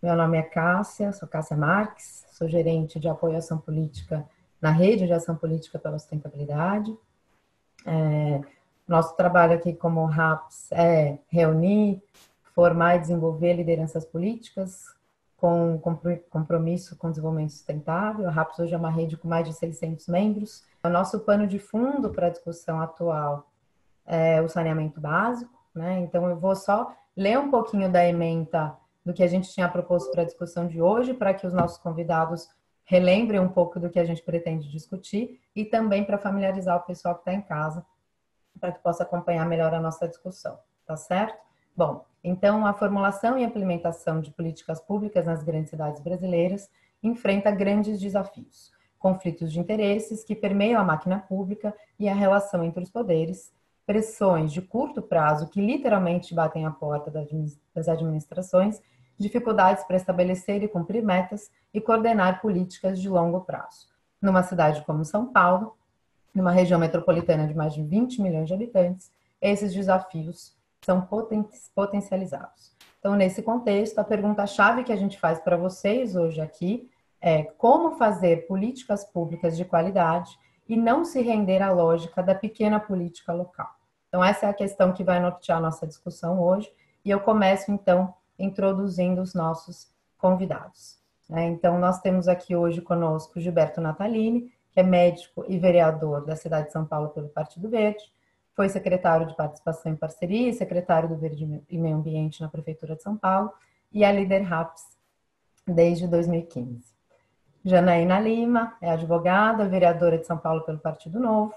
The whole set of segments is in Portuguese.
Meu nome é Cássia, sou Cássia Marques, sou gerente de apoio à ação política na Rede de Ação Política pela Sustentabilidade. É, nosso trabalho aqui como RAPS é reunir, formar e desenvolver lideranças políticas com compromisso com o desenvolvimento sustentável. A RAPS hoje é uma rede com mais de 600 membros. O nosso pano de fundo para a discussão atual é o saneamento básico, né? Então eu vou só ler um pouquinho da ementa do que a gente tinha proposto para a discussão de hoje, para que os nossos convidados relembrem um pouco do que a gente pretende discutir e também para familiarizar o pessoal que está em casa, para que possa acompanhar melhor a nossa discussão, tá certo? Bom, então a formulação e implementação de políticas públicas nas grandes cidades brasileiras enfrenta grandes desafios, conflitos de interesses que permeiam a máquina pública e a relação entre os poderes, pressões de curto prazo que literalmente batem a porta das administrações, dificuldades para estabelecer e cumprir metas e coordenar políticas de longo prazo. Numa cidade como São Paulo, numa região metropolitana de mais de 20 milhões de habitantes, esses desafios são poten potencializados. Então, nesse contexto, a pergunta-chave que a gente faz para vocês hoje aqui é como fazer políticas públicas de qualidade e não se render à lógica da pequena política local. Então, essa é a questão que vai nortear a nossa discussão hoje, e eu começo, então, introduzindo os nossos convidados. Né? Então, nós temos aqui hoje conosco Gilberto Natalini, que é médico e vereador da cidade de São Paulo pelo Partido Verde, foi secretário de Participação e Parceria, secretário do Verde e Meio Ambiente na Prefeitura de São Paulo e é líder RAPS desde 2015. Janaína Lima é advogada, vereadora de São Paulo pelo Partido Novo,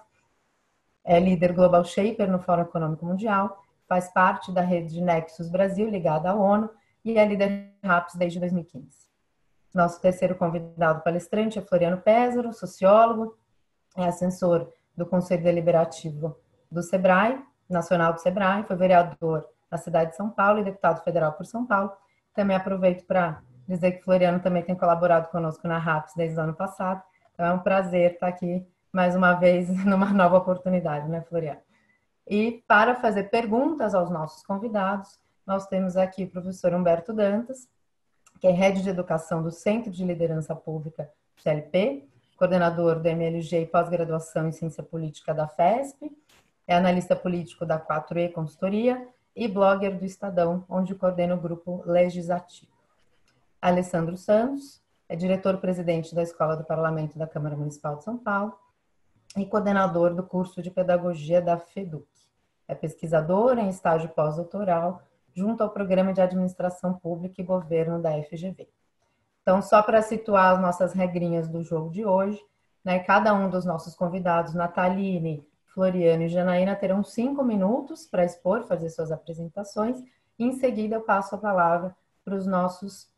é líder Global Shaper no Fórum Econômico Mundial, faz parte da rede de Nexus Brasil ligada à ONU e é líder RAPS desde 2015. Nosso terceiro convidado palestrante é Floriano Pézaro, sociólogo, é assessor do Conselho Deliberativo do SEBRAE, nacional do SEBRAE, foi vereador na cidade de São Paulo e deputado federal por São Paulo. Também aproveito para dizer que Floriano também tem colaborado conosco na RAPS desde o ano passado. Então é um prazer estar aqui mais uma vez numa nova oportunidade, né, Floriano? E para fazer perguntas aos nossos convidados, nós temos aqui o professor Humberto Dantas, que é head de educação do Centro de Liderança Pública CLP, coordenador do MLG e pós-graduação em Ciência Política da FESP, é analista político da 4E Consultoria e blogger do Estadão, onde coordena o grupo legislativo. Alessandro Santos é diretor-presidente da Escola do Parlamento da Câmara Municipal de São Paulo e coordenador do curso de Pedagogia da FEDUC. É pesquisador em estágio pós-doutoral junto ao Programa de Administração Pública e Governo da FGV. Então, só para situar as nossas regrinhas do jogo de hoje, né, cada um dos nossos convidados, Nataline, Floriano e Janaína terão cinco minutos para expor, fazer suas apresentações, e em seguida eu passo a palavra para os nossos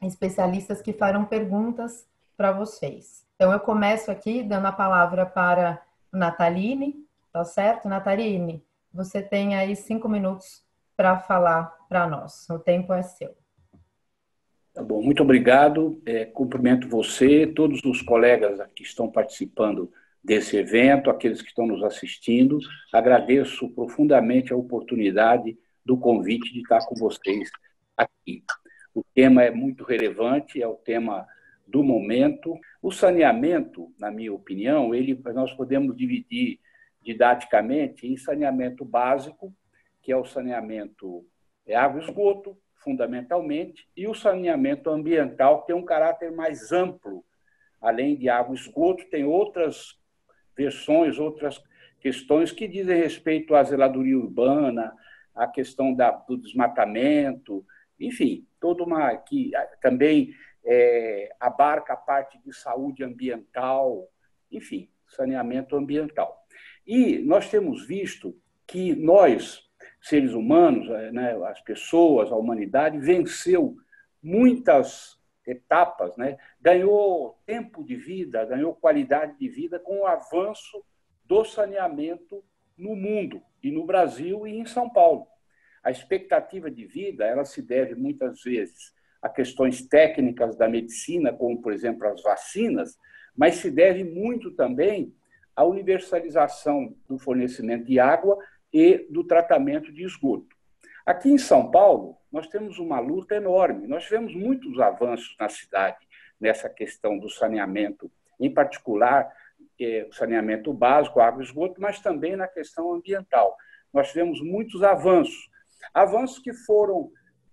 especialistas que farão perguntas para vocês. Então eu começo aqui dando a palavra para Nataline, tá certo? Nataline, você tem aí cinco minutos para falar para nós. O tempo é seu. Tá bom, muito obrigado. É, cumprimento você, todos os colegas que estão participando desse evento, aqueles que estão nos assistindo. Agradeço profundamente a oportunidade do convite de estar com vocês aqui. O tema é muito relevante, é o tema do momento. O saneamento, na minha opinião, ele nós podemos dividir didaticamente em saneamento básico, que é o saneamento é água e esgoto, fundamentalmente, e o saneamento ambiental, que tem um caráter mais amplo. Além de água e esgoto, tem outras versões, outras questões que dizem respeito à zeladoria urbana, à questão da, do desmatamento, enfim, toda uma que também é, abarca a parte de saúde ambiental, enfim, saneamento ambiental. E nós temos visto que nós, seres humanos, é, né, as pessoas, a humanidade, venceu muitas etapas, né? ganhou tempo de vida, ganhou qualidade de vida com o avanço do saneamento no mundo, e no Brasil e em São Paulo. A expectativa de vida ela se deve muitas vezes a questões técnicas da medicina, como, por exemplo, as vacinas, mas se deve muito também à universalização do fornecimento de água e do tratamento de esgoto. Aqui em São Paulo, nós temos uma luta enorme. Nós tivemos muitos avanços na cidade nessa questão do saneamento, em particular é, o saneamento básico, água e esgoto, mas também na questão ambiental. Nós tivemos muitos avanços. Avanços que foram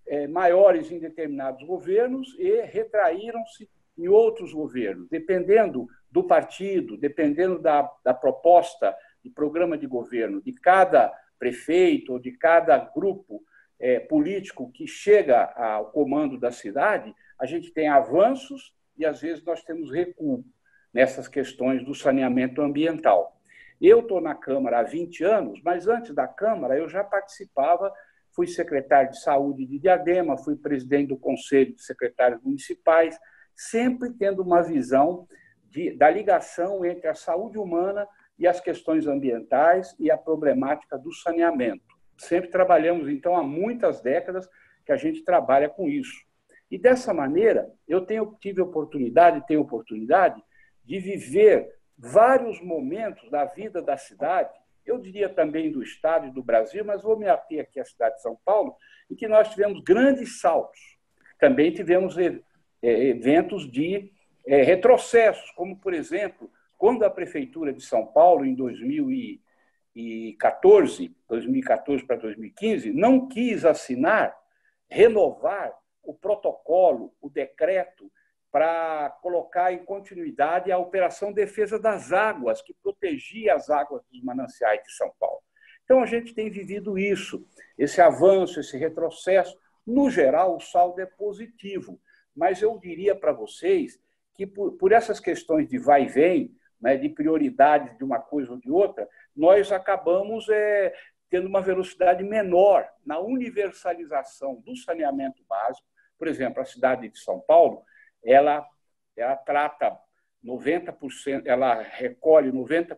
é, maiores em determinados governos e retraíram-se em outros governos, dependendo do partido, dependendo da, da proposta e programa de governo de cada prefeito ou de cada grupo é, político que chega ao comando da cidade, a gente tem avanços e às vezes nós temos recuo nessas questões do saneamento ambiental. Eu estou na Câmara há 20 anos, mas antes da Câmara eu já participava, fui secretário de saúde de Diadema, fui presidente do Conselho de Secretários Municipais, sempre tendo uma visão de, da ligação entre a saúde humana e as questões ambientais e a problemática do saneamento. Sempre trabalhamos, então, há muitas décadas que a gente trabalha com isso. E dessa maneira, eu tenho, tive oportunidade, tenho oportunidade de viver vários momentos da vida da cidade, eu diria também do Estado e do Brasil, mas vou me ater aqui à cidade de São Paulo, em que nós tivemos grandes saltos. Também tivemos é, eventos de é, retrocessos, como, por exemplo, quando a Prefeitura de São Paulo, em 2014, 2014 para 2015, não quis assinar, renovar o protocolo, o decreto, para colocar em continuidade a Operação Defesa das Águas, que protegia as águas dos mananciais de São Paulo. Então, a gente tem vivido isso, esse avanço, esse retrocesso. No geral, o saldo é positivo, mas eu diria para vocês que, por, por essas questões de vai e vem, né, de prioridades de uma coisa ou de outra, nós acabamos é, tendo uma velocidade menor na universalização do saneamento básico. Por exemplo, a cidade de São Paulo, ela, ela trata 90%, ela recolhe 90%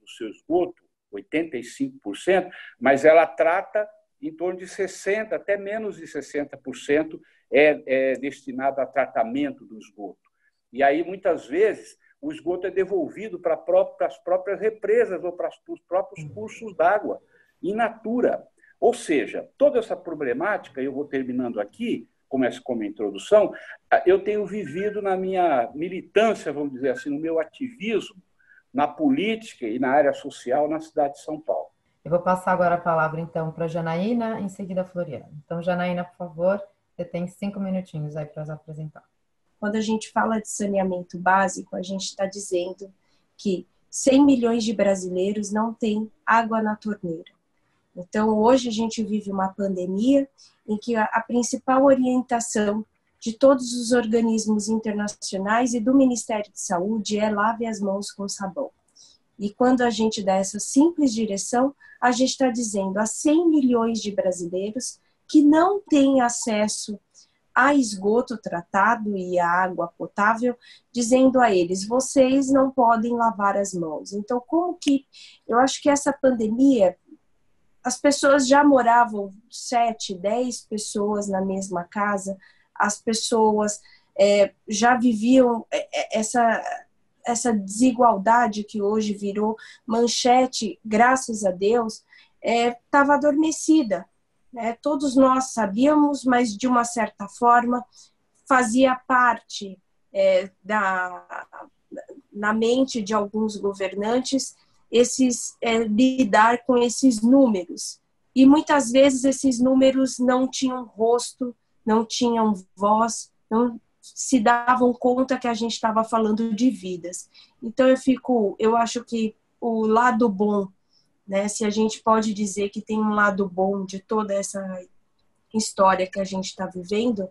do seu esgoto, 85%, mas ela trata em torno de 60%, até menos de 60% é, é destinado a tratamento do esgoto. E aí, muitas vezes, o esgoto é devolvido para as próprias represas ou para os próprios uhum. cursos d'água, in natura. Ou seja, toda essa problemática, eu vou terminando aqui, começo como introdução, eu tenho vivido na minha militância, vamos dizer assim, no meu ativismo na política e na área social na cidade de São Paulo. Eu vou passar agora a palavra, então, para a Janaína, em seguida a Floriana. Então, Janaína, por favor, você tem cinco minutinhos aí para nos apresentar. Quando a gente fala de saneamento básico, a gente está dizendo que 100 milhões de brasileiros não têm água na torneira. Então, hoje a gente vive uma pandemia em que a, principal orientação de todos os organismos internacionais e do Ministério de Saúde é lave as mãos com sabão. E quando a gente dá essa simples direção, a gente está dizendo a 100 milhões de brasileiros que não têm acesso a esgoto tratado e a água potável, dizendo a eles: vocês não podem lavar as mãos. Então, como que eu acho que essa pandemia, as pessoas já moravam sete, dez pessoas na mesma casa, as pessoas é, já viviam é, é, essa essa desigualdade que hoje virou manchete, graças a Deus, estava é, adormecida né? Todos nós sabíamos, mas de uma certa forma fazia parte é, da, na mente de alguns governantes esses é, lidar com esses números. E muitas vezes esses números não tinham rosto, não tinham voz, não se davam conta que a gente estava falando de vidas. Então eu fico, eu acho que o lado bom né? Se a gente pode dizer que tem um lado bom de toda essa história que a gente está vivendo,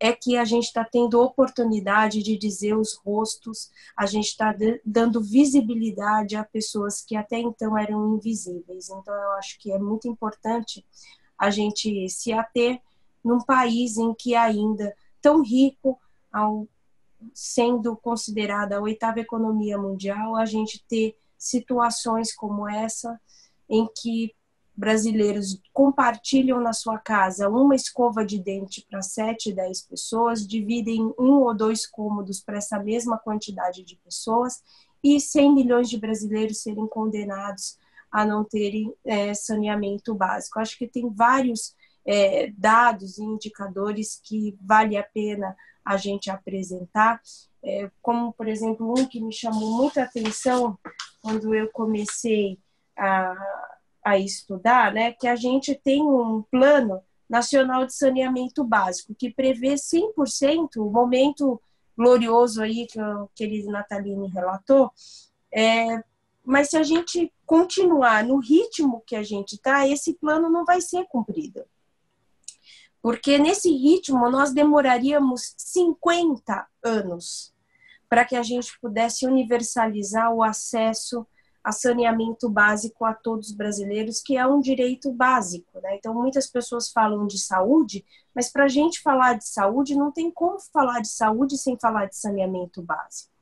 é que a gente está tendo oportunidade de dizer os rostos, a gente está dando visibilidade a pessoas que até então eram invisíveis. Então, eu acho que é muito importante a gente se ater num país em que ainda tão rico, ao, sendo considerada a oitava economia mundial, a gente ter situações como essa em que brasileiros compartilham na sua casa uma escova de dente para 7, 10 pessoas, dividem um ou dois cômodos para essa mesma quantidade de pessoas e 100 milhões de brasileiros serem condenados a não terem é, saneamento básico. Acho que tem vários é, dados e indicadores que vale a pena a gente apresentar, é, como, por exemplo, um que me chamou muita atenção quando eu comecei a, a estudar, né, que a gente tem um plano nacional de saneamento básico, que prevê 100%, o momento glorioso aí que o querido Natalini relatou, é, mas se a gente continuar no ritmo que a gente está, esse plano não vai ser cumprido. Porque nesse ritmo nós demoraríamos 50 anos para que a gente pudesse universalizar o acesso a saneamento básico a todos os brasileiros, que é um direito básico. Né? Então, muitas pessoas falam de saúde, mas para a gente falar de saúde, não tem como falar de saúde sem falar de saneamento básico.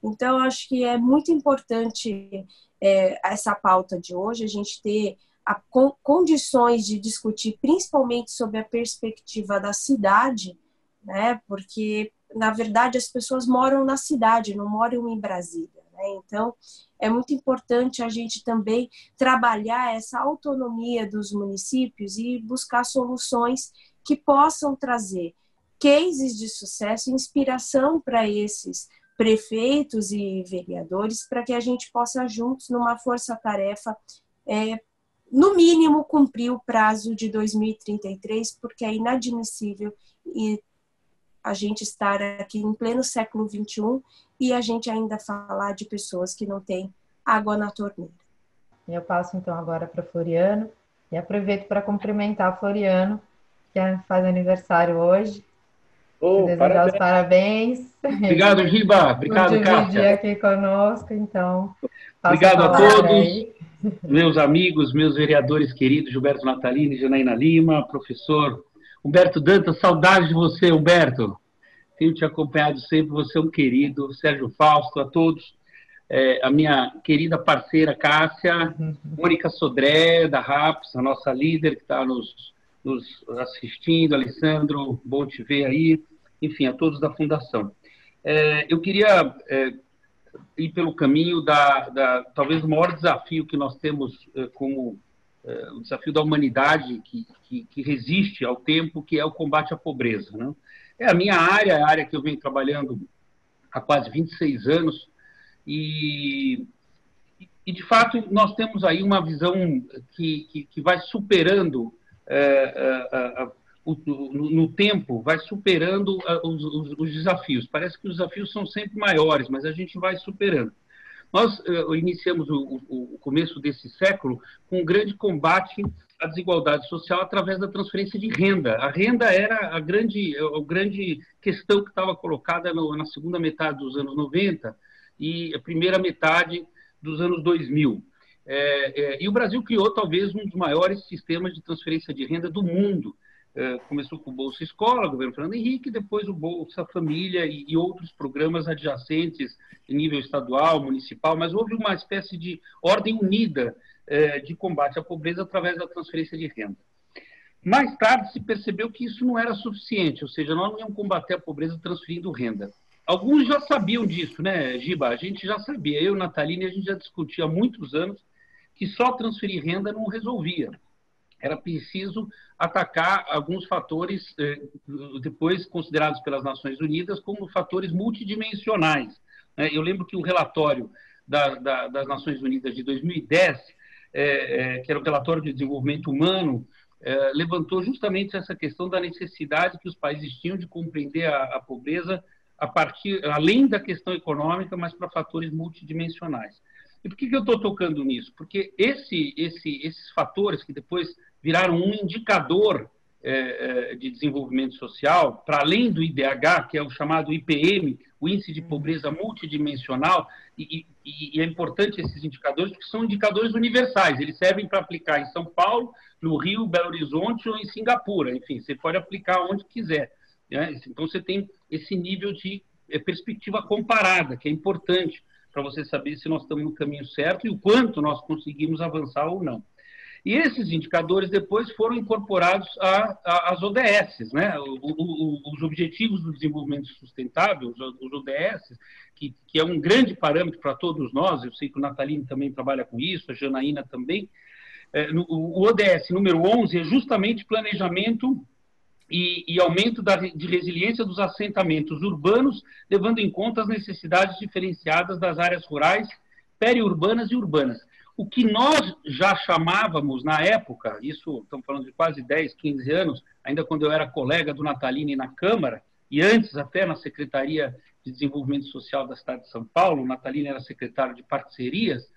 Então, acho que é muito importante é, essa pauta de hoje, a gente ter a, condições de discutir, principalmente sobre a perspectiva da cidade, né? porque, na verdade, as pessoas moram na cidade, não moram em Brasília. Né? Então, é muito importante a gente também trabalhar essa autonomia dos municípios e buscar soluções que possam trazer cases de sucesso, inspiração para esses prefeitos e vereadores, para que a gente possa juntos, numa força-tarefa, é, no mínimo cumprir o prazo de 2033, porque é inadmissível e a gente estar aqui em pleno século XXI e a gente ainda falar de pessoas que não têm água na torneira. Eu passo então agora para Floriano e aproveito para cumprimentar Floriano, que faz aniversário hoje. Oh, desejar os parabéns. Obrigado, Giba. Obrigado, por dividir aqui conosco, então. Obrigado a, a todos, aí. meus amigos, meus vereadores queridos, Gilberto Natalini, Janaína Lima, professor Humberto Dantas, saudade de você, Humberto. Tenho te acompanhado sempre, você é um querido. Sérgio Fausto, a todos. É, a minha querida parceira Cássia, uhum. Mônica Sodré, da RAPS, a nossa líder que está nos, nos assistindo, Alessandro, bom te ver aí. Enfim, a todos da Fundação. É, eu queria é, ir pelo caminho da, da, talvez o maior desafio que nós temos é, como o desafio da humanidade que, que, que, resiste ao tempo, que é o combate à pobreza. Né? É a minha área, a área que eu venho trabalhando há quase 26 anos, e, e de fato, nós temos aí uma visão que, que, que vai superando, é, é, é o, no, no, tempo, vai superando os, os, os desafios. Parece que os desafios são sempre maiores, mas a gente vai superando. Nós uh, iniciamos o, o, o, começo desse século com um grande combate à desigualdade social através da transferência de renda. A renda era a grande, a grande questão que estava colocada no, na segunda metade dos anos 90 e a primeira metade dos anos 2000. É, é, e o Brasil criou talvez um dos maiores sistemas de transferência de renda do mundo. É, começou com o Bolsa Escola, governo Fernando Henrique, depois o Bolsa Família e, e, outros programas adjacentes em nível estadual, municipal, mas houve uma espécie de ordem unida é, de combate à pobreza através da transferência de renda. Mais tarde se percebeu que isso não era suficiente, ou seja, nós não íamos combater a pobreza transferindo renda. Alguns já sabiam disso, né, Giba? A gente já sabia. Eu, Natalina, a gente já discutia há muitos anos que só transferir renda não resolvia era preciso atacar alguns fatores, eh, depois considerados pelas Nações Unidas como fatores multidimensionais. Né? Eu lembro que o relatório das Nações Unidas de 2010, eh, eh, que era o relatório de desenvolvimento humano, levantou justamente essa questão da necessidade que os países tinham de compreender a, pobreza a partir, além da questão econômica, mas para fatores multidimensionais. E por que, eu estou tocando nisso? Porque esse, esse, esses fatores que depois viraram um indicador é, é de desenvolvimento social, para além do IDH, que é o chamado IPM, o Índice de Pobreza Multidimensional, e, e, e é importante esses indicadores, porque são indicadores universais, eles servem para aplicar em São Paulo, no Rio, Belo Horizonte ou em Singapura, enfim, você pode aplicar onde quiser. Né? Então, você tem esse nível de é, perspectiva comparada, que é importante para você saber se nós estamos no caminho certo e o quanto nós conseguimos avançar ou não. E esses indicadores depois foram incorporados às ODS, né? Os Objetivos do Desenvolvimento Sustentável, os, os ODS, que, que, é um grande parâmetro para todos nós, eu sei que o Natalino também trabalha com isso, a Janaína também, é, o ODS número 11 é justamente planejamento e, e, aumento da, de resiliência dos assentamentos urbanos, levando em conta as necessidades diferenciadas das áreas rurais, periurbanas e urbanas. O que nós já chamávamos na época, isso estamos falando de quase 10, 15 anos, ainda quando eu era colega do Natalini na Câmara, e antes até na Secretaria de Desenvolvimento Social da cidade de São Paulo, o Natalini era secretário de parcerias,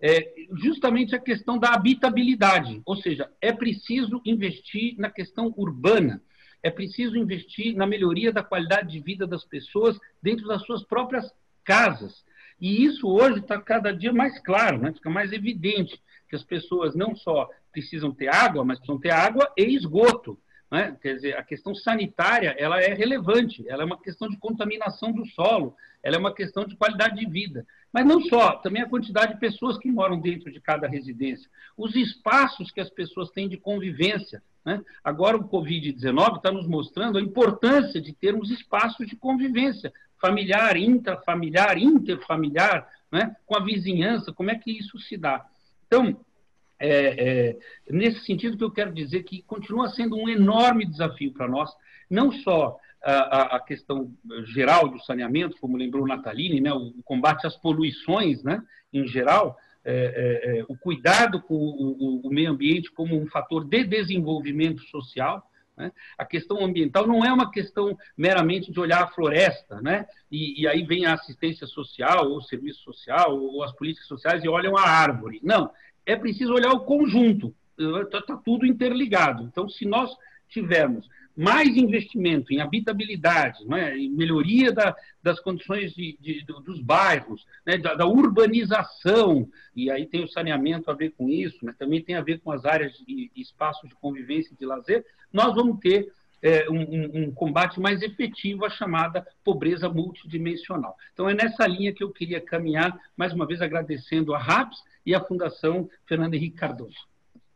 é justamente a questão da habitabilidade, ou seja, é preciso investir na questão urbana, é preciso investir na melhoria da qualidade de vida das pessoas dentro das suas próprias casas. E isso hoje está cada dia mais claro, né? fica mais evidente que as pessoas não só precisam ter água, mas precisam ter água e esgoto. Né? Quer dizer, a questão sanitária ela é relevante, ela é uma questão de contaminação do solo, ela é uma questão de qualidade de vida. Mas não só, também a quantidade de pessoas que moram dentro de cada residência, os espaços que as pessoas têm de convivência. Né? Agora, o Covid-19 está nos mostrando a importância de termos espaços de convivência familiar, intrafamiliar, interfamiliar, né? com a vizinhança, como é que isso se dá. Então, é, é, nesse sentido que eu quero dizer que continua sendo um enorme desafio para nós, não só a, a, questão geral do saneamento, como lembrou Natalini, né, o, combate às poluições né, em geral, é, é, é, o cuidado com o, o, o, meio ambiente como um fator de desenvolvimento social. Né? A questão ambiental não é uma questão meramente de olhar a floresta, né? e, e aí vem a assistência social, ou o serviço social, ou as políticas sociais e olham a árvore. Não, é preciso olhar o conjunto, está tá tudo interligado. Então, se nós tivermos mais investimento em habitabilidade, é? em melhoria da, das condições de, de, dos bairros, né? da, da, urbanização, e aí tem o saneamento a ver com isso, mas também tem a ver com as áreas de espaços de convivência e de lazer, nós vamos ter é, um, um, combate mais efetivo à chamada pobreza multidimensional. Então, é nessa linha que eu queria caminhar, mais uma vez agradecendo a RAPS e a Fundação Fernando Henrique Cardoso.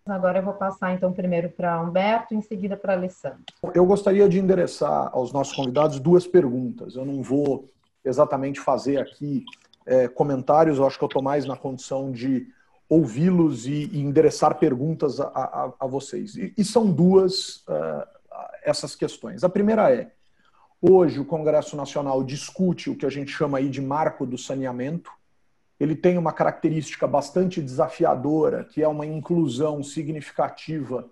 Agora eu vou passar então primeiro para Humberto, em seguida para Alessandro. Eu gostaria de endereçar aos nossos convidados duas perguntas. Eu não vou exatamente fazer aqui é, comentários, eu acho que eu estou mais na condição de ouvi-los e, e, endereçar perguntas a, a, a vocês. E, e, são duas uh, essas questões. A primeira é: hoje o Congresso Nacional discute o que a gente chama aí de marco do saneamento ele tem uma característica bastante desafiadora, que é uma inclusão significativa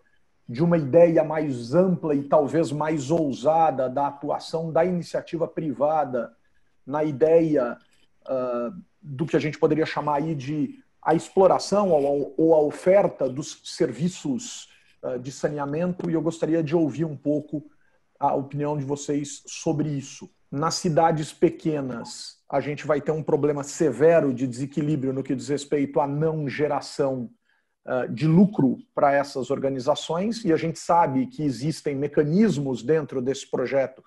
de uma ideia mais ampla e talvez mais ousada da atuação da iniciativa privada na ideia uh, do que a gente poderia chamar aí de a exploração ou, ou a oferta dos serviços uh, de saneamento, e eu gostaria de ouvir um pouco a opinião de vocês sobre isso. Nas cidades pequenas, a gente vai ter um problema severo de desequilíbrio no que diz respeito à não geração uh, de lucro para essas organizações, e a gente sabe que existem mecanismos dentro desse projeto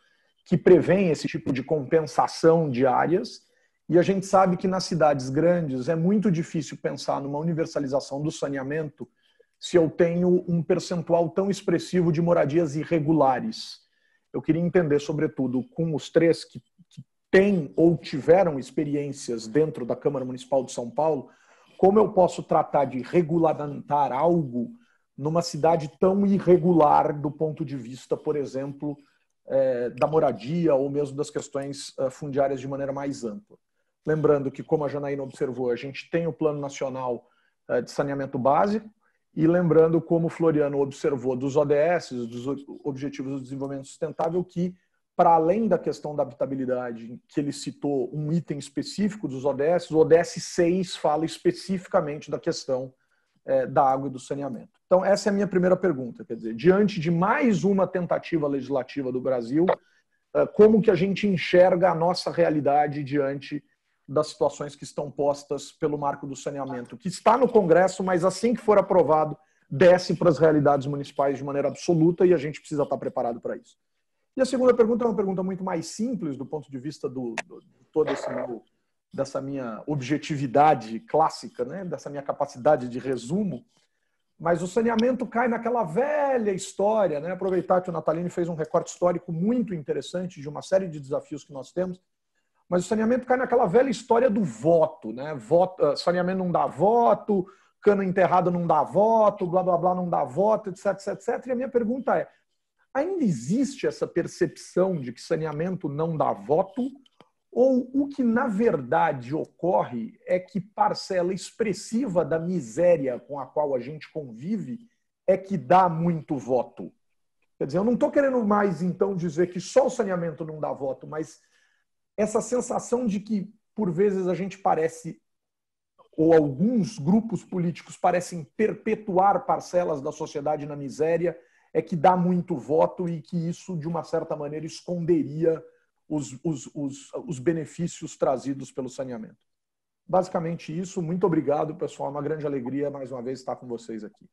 que prevêem esse tipo de compensação de áreas, e a gente sabe que nas cidades grandes é muito difícil pensar numa universalização do saneamento se eu tenho um percentual tão expressivo de moradias irregulares. Eu queria entender, sobretudo, com os três que têm ou tiveram experiências dentro da Câmara Municipal de São Paulo, como eu posso tratar de regulamentar algo numa cidade tão irregular do ponto de vista, por exemplo, é, da moradia ou mesmo das questões é, fundiárias de maneira mais ampla. Lembrando que, como a Janaína observou, a gente tem o Plano Nacional é, de Saneamento Básico, e lembrando, como o Floriano observou, dos ODS, dos Objetivos do Desenvolvimento Sustentável, que para além da questão da habitabilidade, que ele citou um item específico dos ODS, o ODS 6 fala especificamente da questão é, da água e do saneamento. Então, essa é a minha primeira pergunta. Quer dizer, diante de mais uma tentativa legislativa do Brasil, é, como que a gente enxerga a nossa realidade diante das situações que estão postas pelo marco do saneamento, que está no Congresso, mas assim que for aprovado, desce para as realidades municipais de maneira absoluta e a gente precisa estar preparado para isso. E a segunda pergunta é uma pergunta muito mais simples do ponto de vista do, do de todo esse meu, dessa minha objetividade clássica, né? dessa minha capacidade de resumo. Mas o saneamento cai naquela velha história, né? Aproveitar que o Natalini fez um recorte histórico muito interessante de uma série de desafios que nós temos. Mas o saneamento cai naquela velha história do voto, né? Voto, ah, saneamento não dá voto, cana enterrada não dá voto, blá blá blá não dá voto, etc, etc, etc. E a minha pergunta é: ainda existe essa percepção de que saneamento não dá voto? Ou o que na verdade ocorre é que parcela expressiva da miséria com a qual a gente convive é que dá muito voto? Quer dizer, eu não estou querendo mais então dizer que só o saneamento não dá voto, mas essa sensação de que por vezes a gente parece ou alguns grupos políticos parecem perpetuar parcelas da sociedade na miséria é que dá muito voto e que isso, de uma certa maneira, esconderia os, os, os, os benefícios trazidos pelo saneamento. Basicamente isso. Muito obrigado, pessoal. É uma grande alegria, mais uma vez, estar com vocês aqui.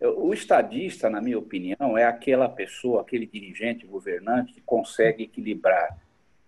O estadista, na minha opinião, é aquela pessoa, aquele dirigente, governante que consegue equilibrar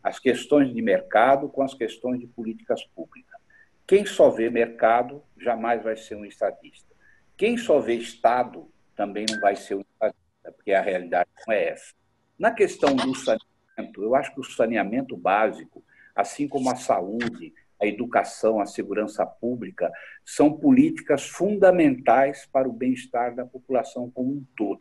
as questões de mercado com as questões de políticas públicas. Quem só vê mercado jamais vai ser um estadista. Quem só vê Estado também não vai ser um estadista, porque a realidade não é essa. Na questão do saneamento, eu acho que o saneamento básico, assim como a saúde, a educação, a segurança pública, são políticas fundamentais para o bem-estar da população como um todo.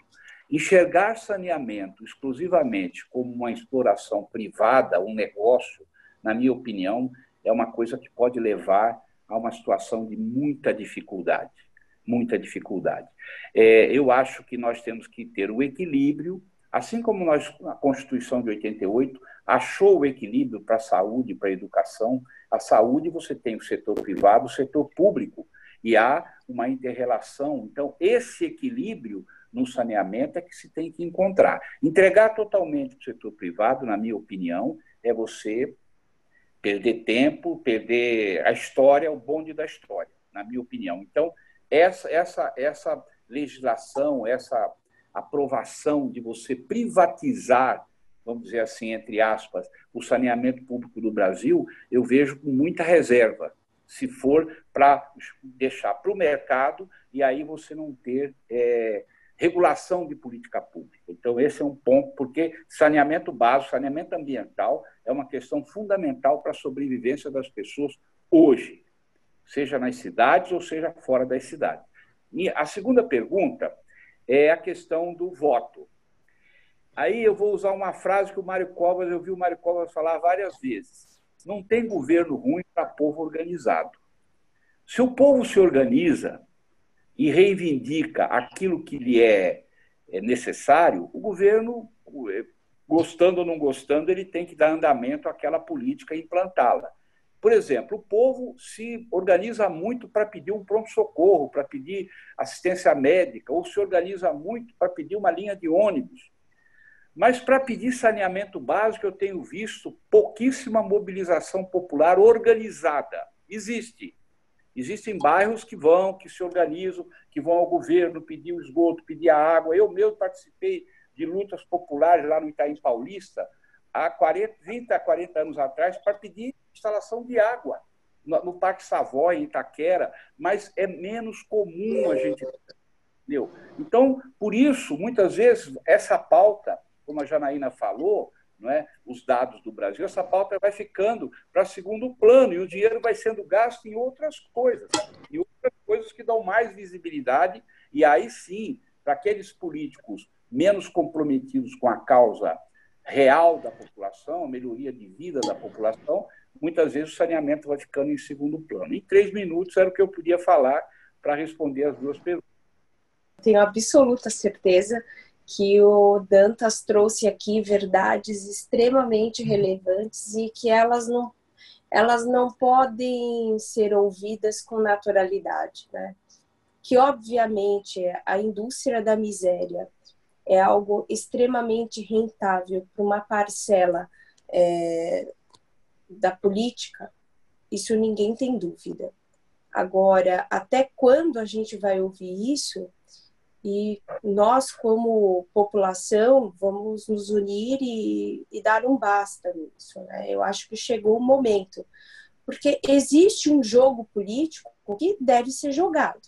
Enxergar saneamento exclusivamente como uma exploração privada, um negócio, na minha opinião, é uma coisa que pode levar a uma situação de muita dificuldade. Muita dificuldade. É, eu acho que nós temos que ter o equilíbrio Assim como nós, a Constituição de 88 achou o equilíbrio para a saúde, para a educação, a saúde você tem o setor privado, o setor público, e há uma interrelação. Então, esse equilíbrio no saneamento é que se tem que encontrar. Entregar totalmente para o setor privado, na minha opinião, é você perder tempo, perder a história, o bonde da história, na minha opinião. Então, essa, essa, essa legislação, essa aprovação de você privatizar, vamos dizer assim, entre aspas, o saneamento público do Brasil, eu vejo com muita reserva, se for para deixar para o mercado e aí você não ter é, regulação de política pública. Então, esse é um ponto, porque saneamento básico, saneamento ambiental é uma questão fundamental para a sobrevivência das pessoas hoje, seja nas cidades ou seja fora das cidades. E a segunda pergunta é a questão do voto. Aí eu vou usar uma frase que o Mário Covas, eu vi o Mário Covas falar várias vezes. Não tem governo ruim para povo organizado. Se o povo se organiza e reivindica aquilo que lhe é, é necessário, o governo, gostando ou não gostando, ele tem que dar andamento àquela política e implantá-la. Por exemplo, o povo se organiza muito para pedir um pronto-socorro, para pedir assistência médica, ou se organiza muito para pedir uma linha de ônibus. Mas para pedir saneamento básico, eu tenho visto pouquíssima mobilização popular organizada. Existe. Existem bairros que vão, que se organizam, que vão ao governo pedir o esgoto, pedir a água. Eu mesmo participei de lutas populares lá no Itaim Paulista, há 40, 30 a 40 anos atrás para pedir instalação de água no, Parque Savoy, em Itaquera, mas é menos comum a gente. Entendeu? Então, por isso, muitas vezes, essa pauta, como a Janaína falou, não é? os dados do Brasil, essa pauta vai ficando para segundo plano e o dinheiro vai sendo gasto em outras coisas, em outras coisas que dão mais visibilidade, e aí sim, para aqueles políticos menos comprometidos com a causa real da população, a melhoria de vida da população, muitas vezes o saneamento vai ficando em segundo plano. Em três minutos era o que eu podia falar para responder as duas perguntas. Tenho absoluta certeza que o Dantas trouxe aqui verdades extremamente relevantes e que elas não, elas não podem ser ouvidas com naturalidade, né? Que obviamente a indústria da miséria é algo extremamente rentável para uma parcela é, da política, isso ninguém tem dúvida. Agora, até quando a gente vai ouvir isso? E nós, como população, vamos nos unir e, e dar um basta nisso. Né? Eu acho que chegou o momento. Porque existe um jogo político que deve ser jogado,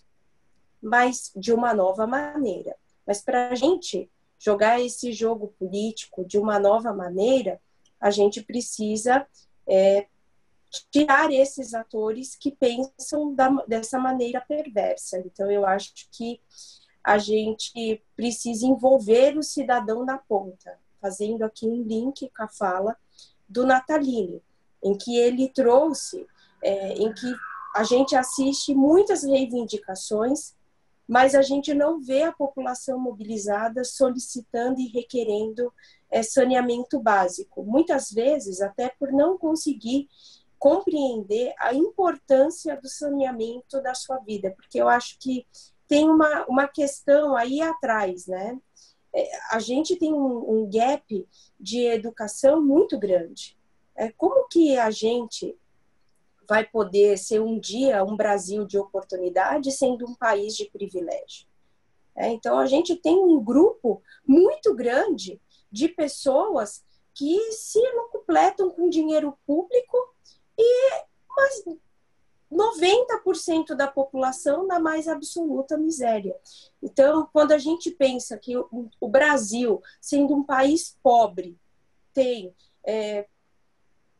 mas de uma nova maneira. Mas para a gente jogar esse jogo político de uma nova maneira, a gente precisa é, tirar esses atores que pensam da, dessa maneira perversa. Então, eu acho que a gente precisa envolver o cidadão na ponta, fazendo aqui um link com a fala do Natalini, em que ele trouxe, é, em que a gente assiste muitas reivindicações, mas a gente não vê a população mobilizada solicitando e requerendo é, saneamento básico. Muitas vezes, até por não conseguir compreender a importância do saneamento da sua vida, porque eu acho que tem uma, uma questão aí atrás, né? É, a gente tem um, um gap de educação muito grande. É, como que a gente vai poder ser um dia um Brasil de oportunidade sendo um país de privilégio? É, então, a gente tem um grupo muito grande de pessoas que se completam com dinheiro público e mas 90% da população na mais absoluta miséria. Então, quando a gente pensa que o, Brasil, sendo um país pobre, tem é,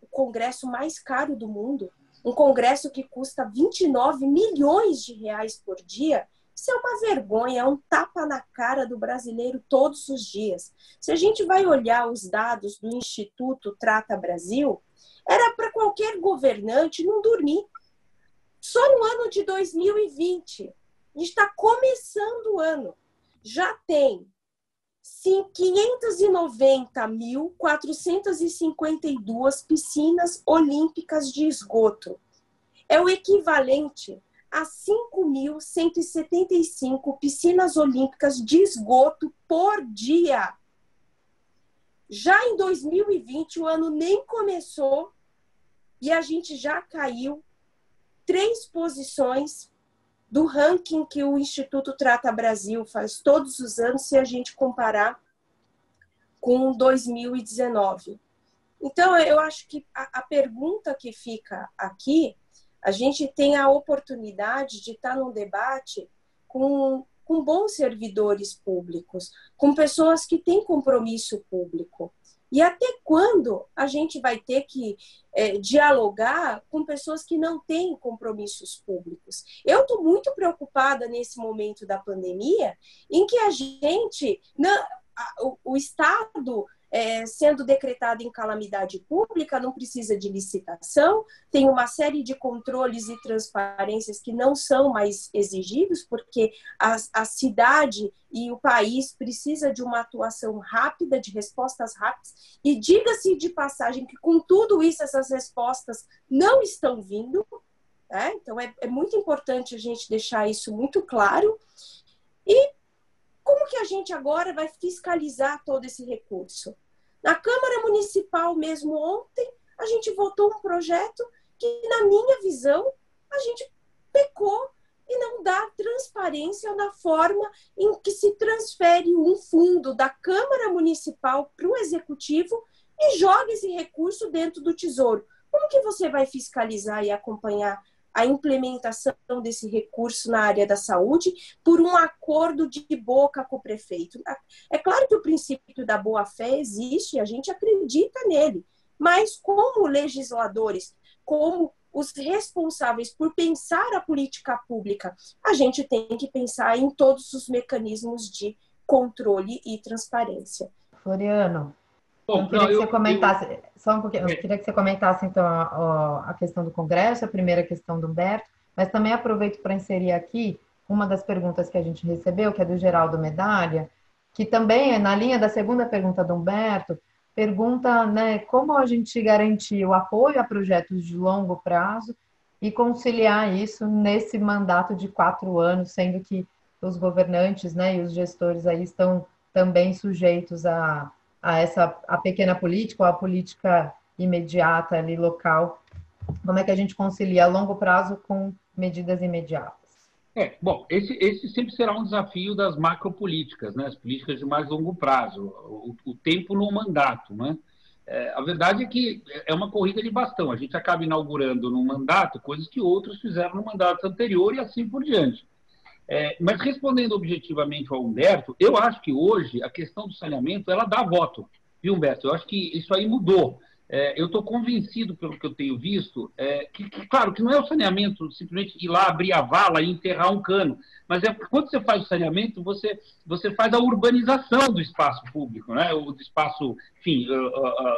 o congresso mais caro do mundo, um congresso que custa 29 milhões de reais por dia, isso é uma vergonha, é um tapa na cara do brasileiro todos os dias. Se a gente vai olhar os dados do Instituto Trata Brasil, era para qualquer governante não dormir. Só no ano de 2020, a gente está começando o ano, já tem 590.452 piscinas olímpicas de esgoto. É o equivalente a 5.175 piscinas olímpicas de esgoto por dia. Já em 2020, o ano nem começou e a gente já caiu três posições do ranking que o Instituto Trata Brasil faz todos os anos, se a gente comparar com 2019. Então, eu acho que a, a pergunta que fica aqui, a gente tem a oportunidade de estar num debate com, com bons servidores públicos, com pessoas que têm compromisso público. E até quando a gente vai ter que é, dialogar com pessoas que não têm compromissos públicos? Eu estou muito preocupada nesse momento da pandemia, em que a gente, não, o, o Estado é, sendo decretada em calamidade pública, não precisa de licitação, tem uma série de controles e transparências que não são mais exigidos, porque a, a cidade e o país precisa de uma atuação rápida, de respostas rápidas, e diga-se de passagem que com tudo isso essas respostas não estão vindo, né? então é, é muito importante a gente deixar isso muito claro, e como que a gente agora vai fiscalizar todo esse recurso? Na Câmara Municipal, mesmo ontem, a gente votou um projeto que, na minha visão, a gente pecou e não dá transparência na forma em que se transfere um fundo da Câmara Municipal para o Executivo e joga esse recurso dentro do Tesouro. Como que você vai fiscalizar e acompanhar a implementação desse recurso na área da saúde por um acordo de boca com o prefeito. É claro que o princípio da boa-fé existe, a gente acredita nele, mas como legisladores, como os responsáveis por pensar a política pública, a gente tem que pensar em todos os mecanismos de controle e transparência. Floriano, Bom, eu queria não, que você comentasse, eu... só um pouquinho, eu queria que você comentasse então a, a, questão do Congresso, a primeira questão do Humberto, mas também aproveito para inserir aqui uma das perguntas que a gente recebeu, que é do Geraldo Medalha, que também é na linha da segunda pergunta do Humberto, pergunta né, como a gente garantir o apoio a projetos de longo prazo e conciliar isso nesse mandato de quatro anos, sendo que os governantes né, e os gestores aí estão também sujeitos a a essa a pequena política ou a política imediata ali local? Como é que a gente concilia a longo prazo com medidas imediatas? É, bom, esse, esse sempre será um desafio das macropolíticas, né? as políticas de mais longo prazo, o, o tempo no mandato. Né? É, a verdade é que é uma corrida de bastão, a gente acaba inaugurando no mandato coisas que outros fizeram no mandato anterior e assim por diante. É, mas respondendo objetivamente ao Humberto, eu acho que hoje a questão do saneamento ela dá voto, viu, Humberto? Eu acho que isso aí mudou. é, eu estou convencido, pelo que eu tenho visto, é, que, que, claro, que não é o saneamento simplesmente ir lá abrir a vala e enterrar um cano, mas é quando você faz o saneamento, você, você faz a urbanização do espaço público, né? do espaço, enfim,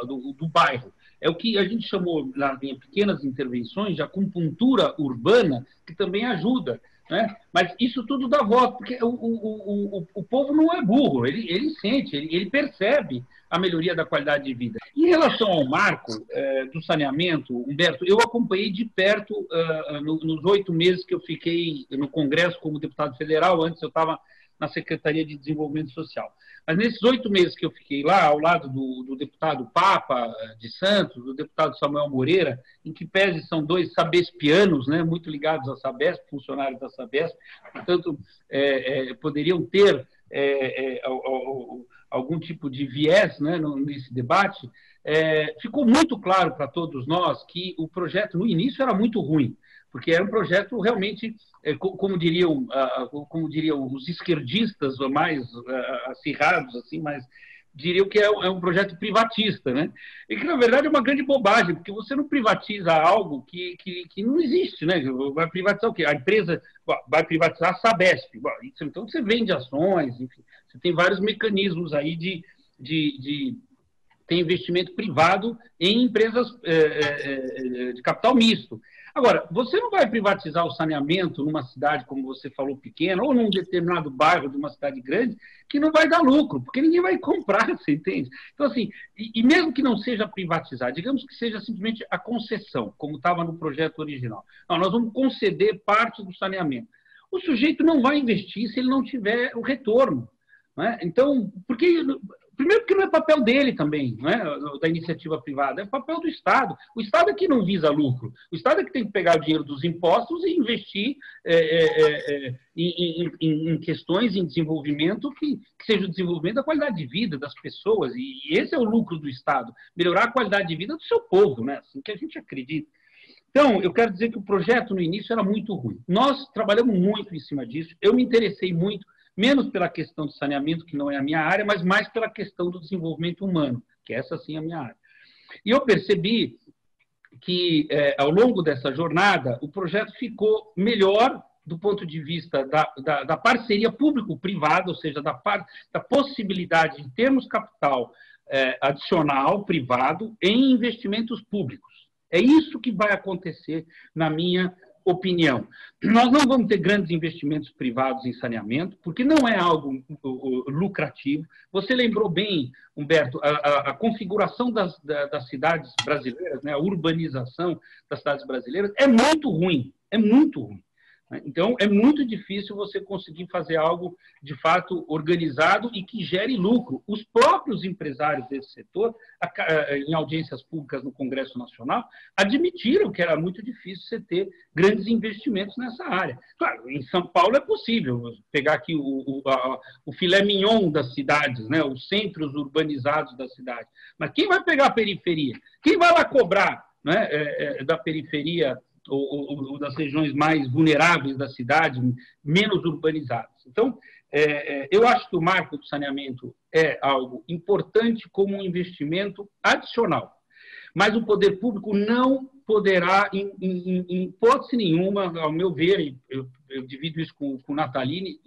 do, do bairro. É o que a gente chamou, nas pequenas intervenções, de acupuntura urbana, que também ajuda. Né? Mas isso tudo dá voto, porque o, o, o, o povo não é burro, ele, ele sente, ele, ele percebe a melhoria da qualidade de vida. Em relação ao marco é, do saneamento, Humberto, eu acompanhei de perto uh, no, nos oito meses que eu fiquei no Congresso como deputado federal, antes eu estava na Secretaria de Desenvolvimento Social. Mas nesses oito meses que eu fiquei lá, ao lado do, do, deputado Papa de Santos, do deputado Samuel Moreira, em que pese são dois sabespianos, né, muito ligados à Sabesp, funcionários da Sabesp, portanto, é, é, poderiam ter é, algum tipo de viés né, nesse debate, ficou muito claro para todos nós que o projeto, no início, era muito ruim porque era um projeto realmente, é, como diriam, como diriam os esquerdistas mais acirrados, assim, mas diriam que é, é um projeto privatista, né? E que, na verdade, é uma grande bobagem, porque você não privatiza algo que, que, que não existe, né? Vai privatizar o quê? A empresa vai privatizar a Sabesp. Então, você vende ações, enfim, você tem vários mecanismos aí de, de, de ter investimento privado em empresas é, é, de capital misto. Agora, você não vai privatizar o saneamento numa cidade, como você falou, pequena, ou num determinado bairro de uma cidade grande, que não vai dar lucro, porque ninguém vai comprar, você entende? Então, assim, e, e mesmo que não seja privatizar, digamos que seja simplesmente a concessão, como estava no projeto original. Não, nós vamos conceder parte do saneamento. O sujeito não vai investir se ele não tiver o retorno. Né? Então, porque Primeiro, porque não é papel dele também, não é? da iniciativa privada, é papel do Estado. O Estado é que não visa lucro. O Estado é que tem que pegar o dinheiro dos impostos e investir é, é, é, é em, em, em, questões, em desenvolvimento que, que, seja o desenvolvimento da qualidade de vida das pessoas. E esse é o lucro do Estado, melhorar a qualidade de vida do seu povo, né? assim que a gente acredita. Então, eu quero dizer que o projeto no início era muito ruim. Nós trabalhamos muito em cima disso. Eu me interessei muito menos pela questão do saneamento, que não é a minha área, mas mais pela questão do desenvolvimento humano, que essa sim é a minha área. E eu percebi que, é, ao longo dessa jornada, o projeto ficou melhor do ponto de vista da, da, da parceria público-privada, ou seja, da, par, da possibilidade de termos capital é, adicional privado em investimentos públicos. É isso que vai acontecer, na minha opinião. Nós não vamos ter grandes investimentos privados em saneamento, porque não é algo lucrativo. Você lembrou bem, Humberto, a, a, a configuração das, das, cidades brasileiras, né, a urbanização das cidades brasileiras é muito ruim, é muito ruim. Né? Então, é muito difícil você conseguir fazer algo de fato organizado e que gere lucro. Os próprios empresários desse setor, em audiências públicas no Congresso Nacional, admitiram que era muito difícil você ter grandes investimentos nessa área. Claro, em São Paulo é possível pegar aqui o, o, a, o filé mignon das cidades, né? os centros urbanizados da cidade. Mas quem vai pegar a periferia? Quem vai lá cobrar né, é, da periferia ou, ou, das regiões mais vulneráveis da cidade, menos urbanizadas. Então, é, é, eu acho que o marco do saneamento é algo importante como um investimento adicional, mas o poder público não poderá, em, em, em hipótese nenhuma, ao meu ver, eu, eu divido isso com, com Nataline,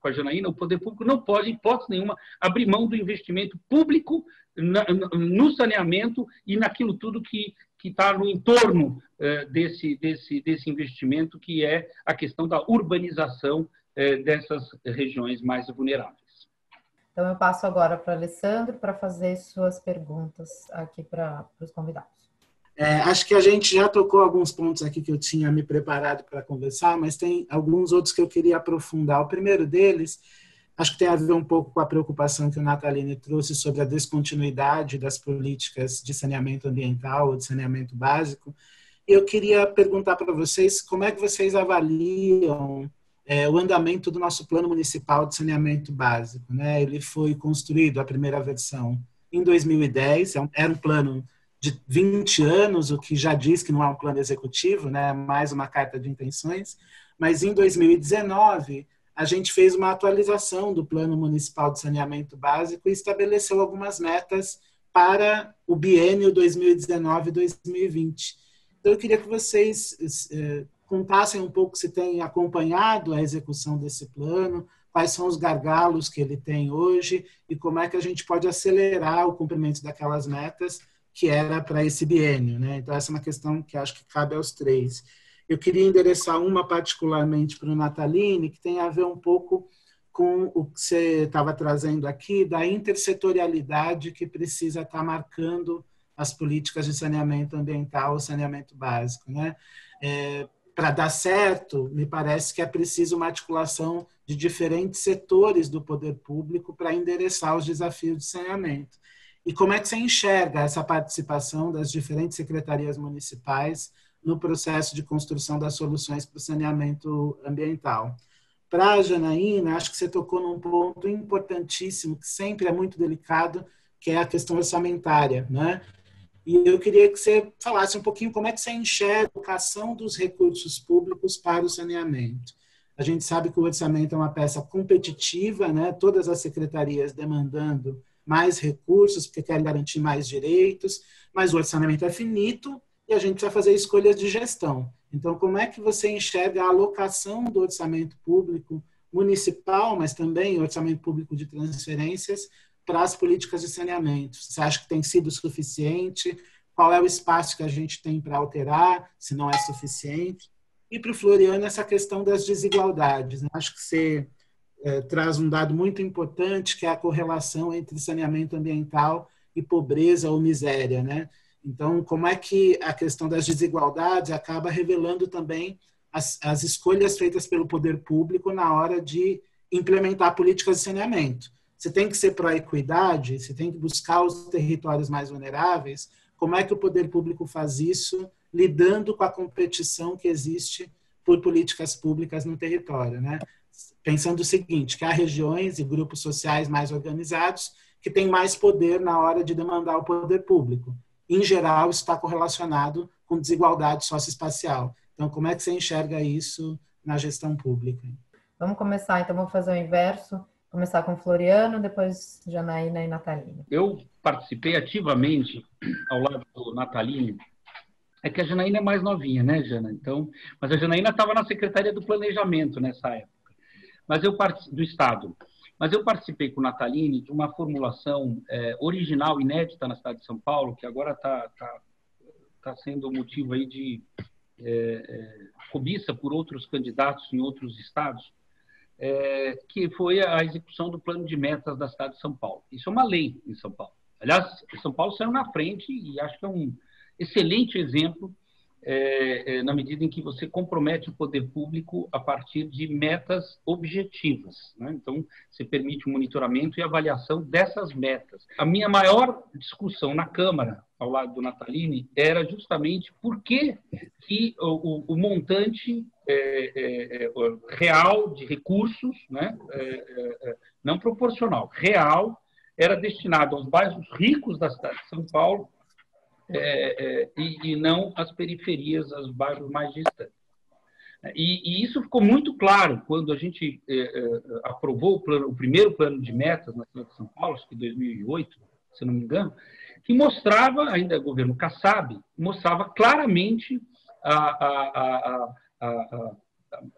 com a Janaína, o poder público não pode, em hipótese nenhuma, abrir mão do investimento público na, no saneamento e naquilo tudo que que está no entorno eh, desse, desse, desse investimento, que é a questão da urbanização eh, dessas regiões mais vulneráveis. Então, eu passo agora para o Alessandro para fazer suas perguntas aqui para os convidados. É, acho que a gente já tocou alguns pontos aqui que eu tinha me preparado para conversar, mas tem alguns outros que eu queria aprofundar. O primeiro deles Acho que tem a ver um pouco com a preocupação que o Natalini trouxe sobre a descontinuidade das políticas de saneamento ambiental ou de saneamento básico. Eu queria perguntar para vocês como é que vocês avaliam é, o andamento do nosso plano municipal de saneamento básico. Né? Ele foi construído, a primeira versão, em 2010, é era um plano de 20 anos, o que já diz que não é um plano executivo, né? mais uma carta de intenções, mas em 2019 a gente fez uma atualização do Plano Municipal de Saneamento Básico e estabeleceu algumas metas para o biênio 2019-2020. Então, eu queria que vocês eh, contassem um pouco se têm acompanhado a execução desse plano, quais são os gargalos que ele tem hoje e como é que a gente pode acelerar o cumprimento daquelas metas que era para esse biênio. Né? Então, essa é uma questão que acho que cabe aos três. Eu queria endereçar uma particularmente para o Natalini, que tem a ver um pouco com o que você estava trazendo aqui, da intersetorialidade que precisa estar tá marcando as políticas de saneamento ambiental, saneamento básico. Né? É, para dar certo, me parece que é preciso uma articulação de diferentes setores do poder público para endereçar os desafios de saneamento. E como é que você enxerga essa participação das diferentes secretarias municipais no processo de construção das soluções para o saneamento ambiental? Para a Janaína, acho que você tocou num ponto importantíssimo, que sempre é muito delicado, que é a questão orçamentária. Né? E eu queria que você falasse um pouquinho como é que você enxerga a alocação dos recursos públicos para o saneamento. A gente sabe que o orçamento é uma peça competitiva, né? todas as secretarias demandando mais recursos, porque querem garantir mais direitos, mas o orçamento é finito e a gente precisa fazer escolhas de gestão. Então, como é que você enxerga a alocação do orçamento público municipal, mas também orçamento público de transferências, para as políticas de saneamento? Você acha que tem sido suficiente? Qual é o espaço que a gente tem para alterar, se não é suficiente? E para o Floriano, essa questão das desigualdades. Né? Acho que você é, traz um dado muito importante, que é a correlação entre saneamento ambiental e pobreza ou miséria. Né? Então, como é que a questão das desigualdades acaba revelando também as, as escolhas feitas pelo poder público na hora de implementar políticas de saneamento? Você tem que ser pró-equidade, você tem que buscar os territórios mais vulneráveis. Como é que o poder público faz isso, lidando com a competição que existe por políticas públicas no território, né? Pensando o seguinte, que há regiões e grupos sociais mais organizados que têm mais poder na hora de demandar o poder público. Em geral, está correlacionado com desigualdade socioespacial. Então, como é que você enxerga isso na gestão pública? Vamos começar, então, vamos fazer o inverso. Começar com Floriano, depois Janaína e Natalina. Eu participei ativamente ao lado do Natalina. É que a Janaína é mais novinha, né, Jana? Então, mas a Janaína estava na Secretaria do Planejamento nessa época, mas eu do Estado. Mas eu participei com Nataline de uma formulação é, original, inédita na cidade de São Paulo, que agora está tá, tá sendo motivo aí de é, é, cobiça por outros candidatos em outros estados, é, que foi a execução do plano de metas da cidade de São Paulo. Isso é uma lei em São Paulo. Aliás, São Paulo saiu na frente e acho que é um excelente exemplo é, é, na medida em que você compromete o poder público a partir de metas objetivas. Né? Então, você permite o monitoramento e avaliação dessas metas. A minha maior discussão na Câmara, ao lado do Natalini, era justamente por que, que o, o, o montante é, é, é real de recursos, né? É, não proporcional, real, era destinado aos bairros ricos da cidade de São Paulo é, é, e, e, não às periferias, aos bairros mais distantes. E, e isso ficou muito claro quando a gente é, é aprovou o, plano, o, primeiro plano de metas na cidade de São Paulo, acho que em 2008, se não me engano, que mostrava, ainda governo Kassab, mostrava claramente a, a, a,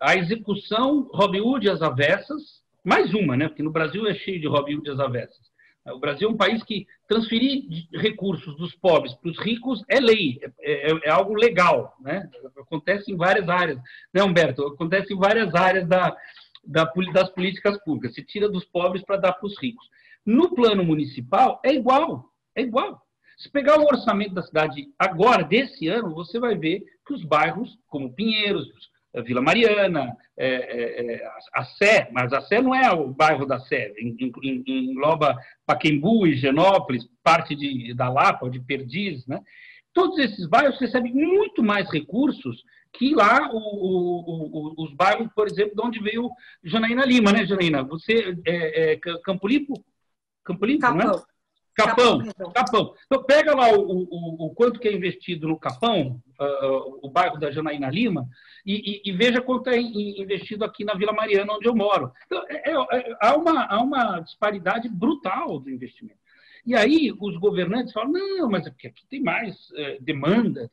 a, execução Robin Hood às avessas, mais uma, né? porque no Brasil é cheio de Robin Hood às avessas, o Brasil é um país que transferir recursos dos pobres para os ricos é lei, é, é, é, algo legal, né? Acontece em várias áreas, né, Humberto? Acontece em várias áreas da, da das políticas públicas. Se tira dos pobres para dar para os ricos. No plano municipal é igual, é igual. Se pegar o orçamento da cidade agora, desse ano, você vai ver que os bairros, como Pinheiros, Vila Mariana, é, é, é, a Sé, mas a Sé não é o bairro da Sé, engloba Paquembu, Higienópolis, parte de, da Lapa, de Perdiz, né? Todos esses bairros recebem muito mais recursos que lá o, o, o, os bairros, por exemplo, de onde veio Janaína Lima, né, Janaína? Você é, é Campo Limpo? Campo Limpo, Capão. não é? Capão, Capão. Capão. Então, pega lá o, o, o, quanto que é investido no Capão, uh, o bairro da Janaína Lima, e, e, e, veja quanto é investido aqui na Vila Mariana, onde eu moro. Então, é, é, é, há, uma, há uma disparidade brutal do investimento. E aí os governantes falam, não, mas é porque aqui tem mais é, demanda.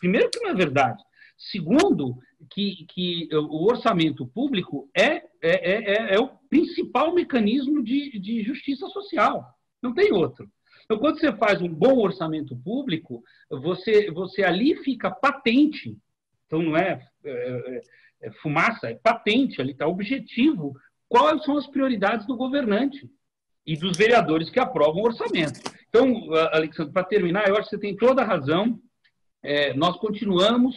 Primeiro que não é verdade. Segundo, que, que o orçamento público é, é, é, é, é o principal mecanismo de, de justiça social. Não tem outro. Então, quando você faz um bom orçamento público, você, você ali fica patente. Então, não é, é, é, é fumaça, é patente, ali está objetivo. Quais são as prioridades do governante e dos vereadores que aprovam o orçamento? Então, Alexandre, para terminar, eu acho que você tem toda a razão. É, nós continuamos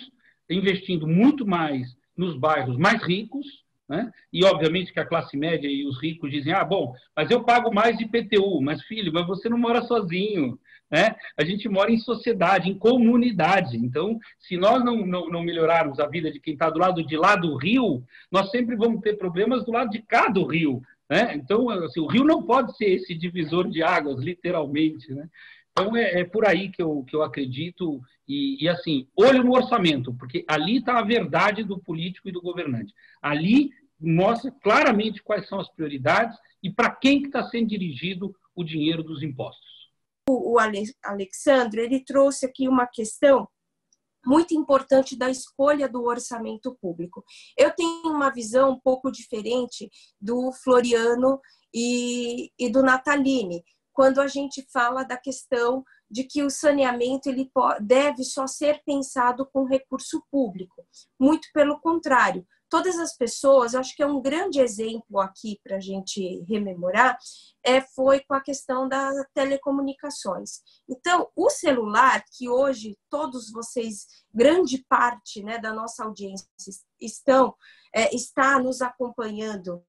investindo muito mais nos bairros mais ricos, né? E, obviamente, que a classe média e os ricos dizem: ah, bom, mas eu pago mais IPTU. Mas, filho, mas você não mora sozinho. Né? A gente mora em sociedade, em comunidade. Então, se nós não, não, não melhorarmos a vida de quem está do lado de lá do rio, nós sempre vamos ter problemas do lado de cá do rio. Né? Então, assim, o rio não pode ser esse divisor de águas, literalmente. Né? Então, é, é, por aí que eu, que eu acredito. E, e, assim, olho no orçamento, porque ali está a verdade do político e do governante. Ali mostra claramente quais são as prioridades e para quem que está sendo dirigido o dinheiro dos impostos. O, o Alexandre ele trouxe aqui uma questão muito importante da escolha do orçamento público. Eu tenho uma visão um pouco diferente do Floriano e, e do Nataline, quando a gente fala da questão de que o saneamento ele deve só ser pensado com recurso público. Muito pelo contrário, todas as pessoas, acho que é um grande exemplo aqui para a gente rememorar, é, foi com a questão das telecomunicações. Então, o celular, que hoje todos vocês, grande parte né, da nossa audiência estão, é, está nos acompanhando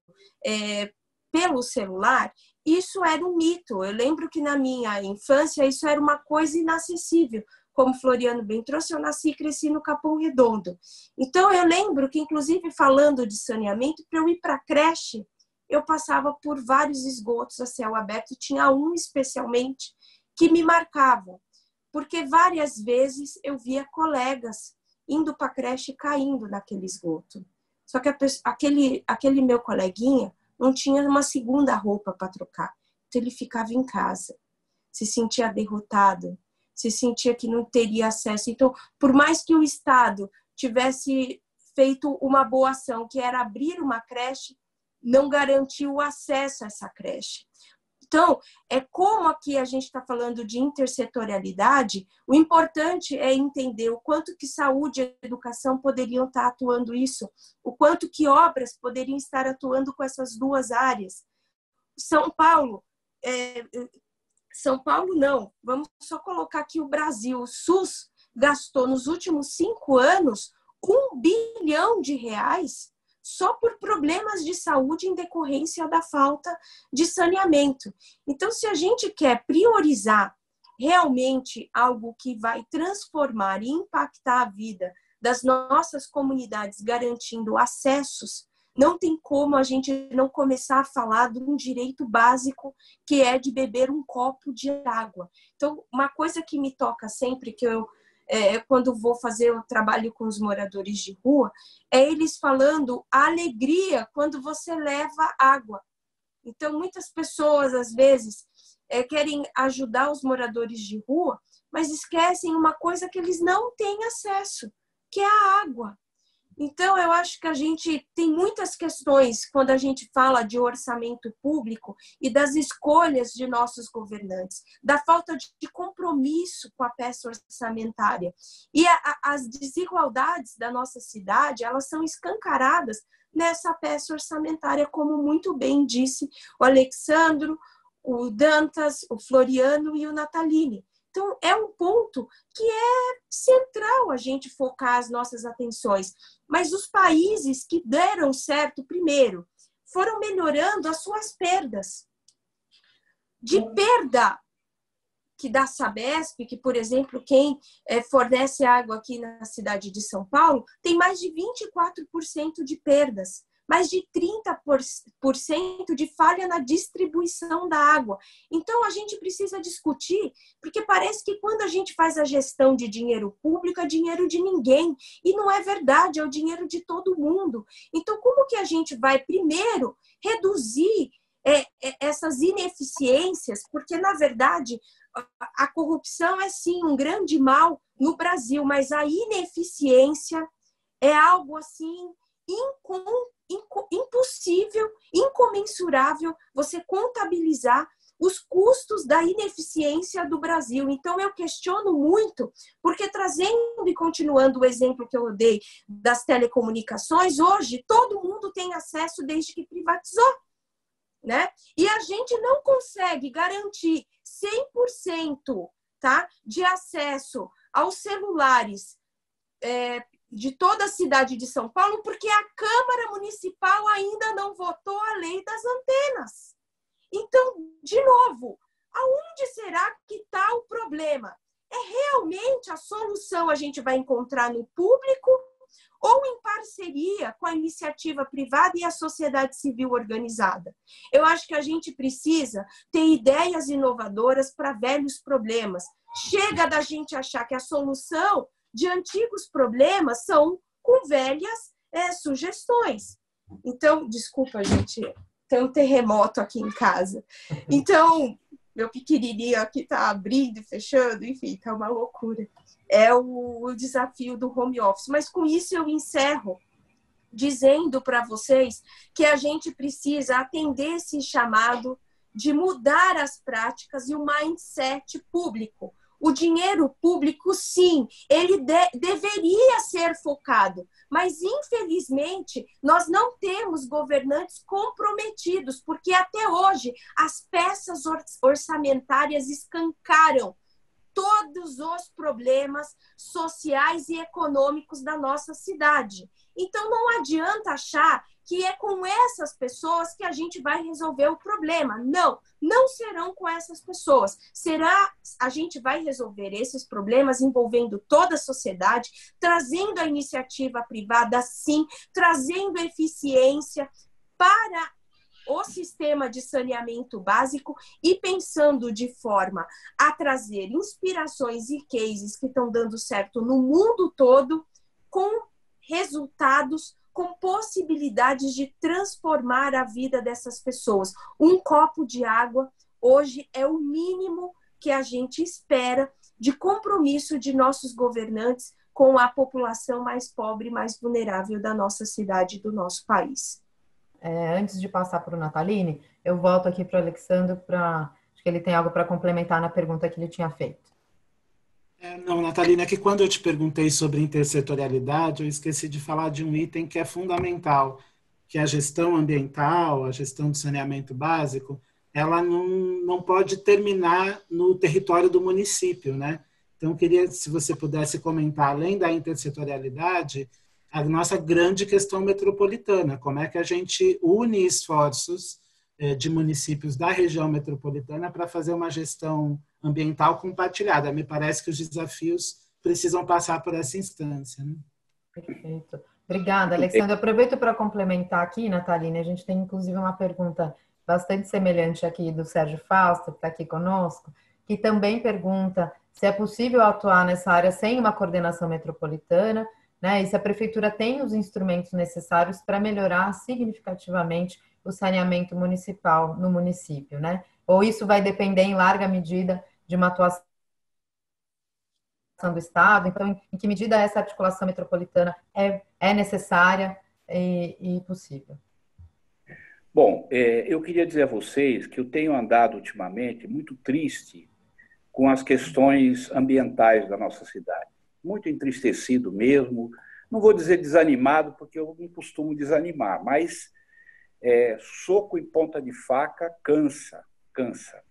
é, pelo celular, isso era um mito. Eu lembro que na minha infância isso era uma coisa inacessível como Floriano bem trouxe, eu nasci e cresci no Capão Redondo. Então, eu lembro que, inclusive, falando de saneamento, para eu ir para a creche, eu passava por vários esgotos a céu aberto, e tinha um especialmente que me marcava, porque várias vezes eu via colegas indo para a creche e caindo naquele esgoto. Só que aquele, aquele meu coleguinha não tinha uma segunda roupa para trocar, então ele ficava em casa, se sentia derrotado, se sentia que não teria acesso. Então, por mais que o Estado tivesse feito uma boa ação, que era abrir uma creche, não garantiu o acesso a essa creche. Então, é como aqui a gente está falando de intersetorialidade, o importante é entender o quanto que saúde e educação poderiam estar atuando isso, o quanto que obras poderiam estar atuando com essas duas áreas. São Paulo é, são Paulo não. Vamos só colocar aqui o Brasil. O SUS gastou nos últimos cinco anos um bilhão de reais só por problemas de saúde em decorrência da falta de saneamento. Então, se a gente quer priorizar realmente algo que vai transformar e impactar a vida das nossas comunidades, garantindo acessos não tem como a gente não começar a falar de um direito básico que é de beber um copo de água. Então, uma coisa que me toca sempre, que eu, é, quando vou fazer o trabalho com os moradores de rua, é eles falando a alegria quando você leva água. Então, muitas pessoas, às vezes, é, querem ajudar os moradores de rua, mas esquecem uma coisa que eles não têm acesso, que é a água. Então, eu acho que a gente tem muitas questões quando a gente fala de orçamento público e das escolhas de nossos governantes, da falta de compromisso com a peça orçamentária. E a, a, as desigualdades da nossa cidade, elas são escancaradas nessa peça orçamentária, como muito bem disse o Alexandro, o Dantas, o Floriano e o Nataline. Então, é um ponto que é central a gente focar as nossas atenções. Mas os países que deram certo primeiro foram melhorando as suas perdas. De perda que da Sabesp, que, por exemplo, quem é, fornece água aqui na cidade de São Paulo, tem mais de 24% de perdas mais de 30% de falha na distribuição da água. Então, a gente precisa discutir, porque parece que quando a gente faz a gestão de dinheiro público, é dinheiro de ninguém. E não é verdade, é o dinheiro de todo mundo. Então, como que a gente vai, primeiro, reduzir é, é, essas ineficiências, porque, na verdade, a, corrupção é sim um grande mal no Brasil, mas a ineficiência é algo assim incom, inco, impossível, incomensurável você contabilizar os custos da ineficiência do Brasil. Então, eu questiono muito, porque trazendo e continuando o exemplo que eu dei das telecomunicações, hoje todo mundo tem acesso desde que privatizou. Né? E a gente não consegue garantir 100% tá, de acesso aos celulares é, de toda a cidade de São Paulo, porque a Câmara Municipal ainda não votou a lei das antenas. Então, de novo, aonde será que está o problema? É realmente a solução a gente vai encontrar no público ou em parceria com a iniciativa privada e a sociedade civil organizada. Eu acho que a gente precisa ter ideias inovadoras para velhos problemas. Chega da gente achar que a solução de antigos problemas são com velhas é, sugestões. Então, desculpa, gente, tem um terremoto aqui em casa. Então, meu pequenininho aqui tá abrindo e fechando, enfim, tá uma loucura. É o, o desafio do home office. Mas com isso eu encerro dizendo para vocês que a gente precisa atender esse chamado de mudar as práticas e o mindset público. O dinheiro público, sim, ele de, deveria ser focado, mas infelizmente nós não temos governantes comprometidos, porque até hoje as peças orçamentárias escancaram todos os problemas sociais e econômicos da nossa cidade. Então não adianta achar que é com essas pessoas que a gente vai resolver o problema. Não, não serão com essas pessoas. Será a gente vai resolver esses problemas envolvendo toda a sociedade, trazendo a iniciativa privada sim, trazendo eficiência para o sistema de saneamento básico e pensando de forma a trazer inspirações e cases que estão dando certo no mundo todo com resultados com possibilidades de transformar a vida dessas pessoas. Um copo de água hoje é o mínimo que a gente espera de compromisso de nossos governantes com a população mais pobre, mais vulnerável da nossa cidade, do nosso país. É, antes de passar para o Nataline, eu volto aqui para o Alexandre para acho que ele tem algo para complementar na pergunta que ele tinha feito. É, não, Natalina, é que quando eu te perguntei sobre intersetorialidade, eu esqueci de falar de um item que é fundamental, que é a gestão ambiental, a gestão do saneamento básico, ela não, não pode terminar no território do município, né? Então, queria, se você pudesse comentar, além da intersetorialidade, a nossa grande questão metropolitana, como é que a gente une esforços de municípios da região metropolitana para fazer uma gestão ambiental compartilhada. Me parece que os desafios precisam passar por essa instância. Né? Perfeito. Obrigada, Alexandre. Aproveito para complementar aqui, Natalina. A gente tem inclusive uma pergunta bastante semelhante aqui do Sérgio Fausto, que está aqui conosco, que também pergunta se é possível atuar nessa área sem uma coordenação metropolitana, né? E se a prefeitura tem os instrumentos necessários para melhorar significativamente o saneamento municipal no município, né? Ou isso vai depender em larga medida de uma atuação do Estado. Então, em que medida essa articulação metropolitana é, é necessária e, e possível? Bom, é, eu queria dizer a vocês que eu tenho andado ultimamente muito triste com as questões ambientais da nossa cidade. Muito entristecido mesmo. Não vou dizer desanimado, porque eu não costumo desanimar, mas é, soco e ponta de faca cansa, cansa.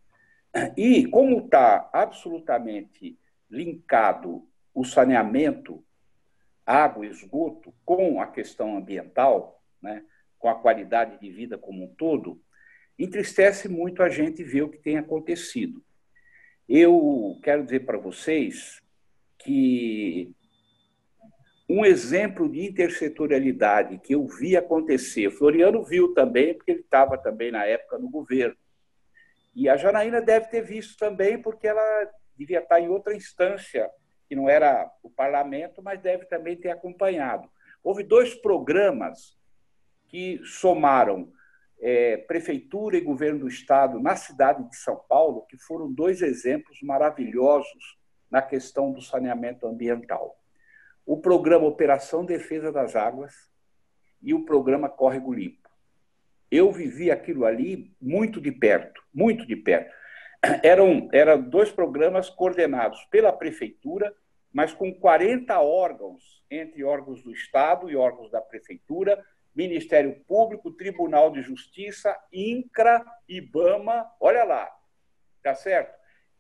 E como está absolutamente linkado o saneamento, água esgoto com a questão ambiental, né, com a qualidade de vida como um todo, entristece muito a gente ver o que tem acontecido. Eu quero dizer para vocês que um exemplo de intersetorialidade que eu vi acontecer, Floriano viu também, porque ele estava também na época no governo, e a Janaína deve ter visto também, porque ela devia estar em outra instância, que não era o parlamento, mas deve também ter acompanhado. Houve dois programas que somaram é, prefeitura e governo do estado na cidade de São Paulo, que foram dois exemplos maravilhosos na questão do saneamento ambiental. O programa Operação Defesa das Águas e o programa Córrego Limpo. Eu vivi aquilo ali muito de perto, muito de perto. Eram, eram dois programas coordenados pela prefeitura, mas com 40 órgãos, entre órgãos do Estado e órgãos da prefeitura, Ministério Público, Tribunal de Justiça, INCRA, IBAMA, olha lá, tá certo?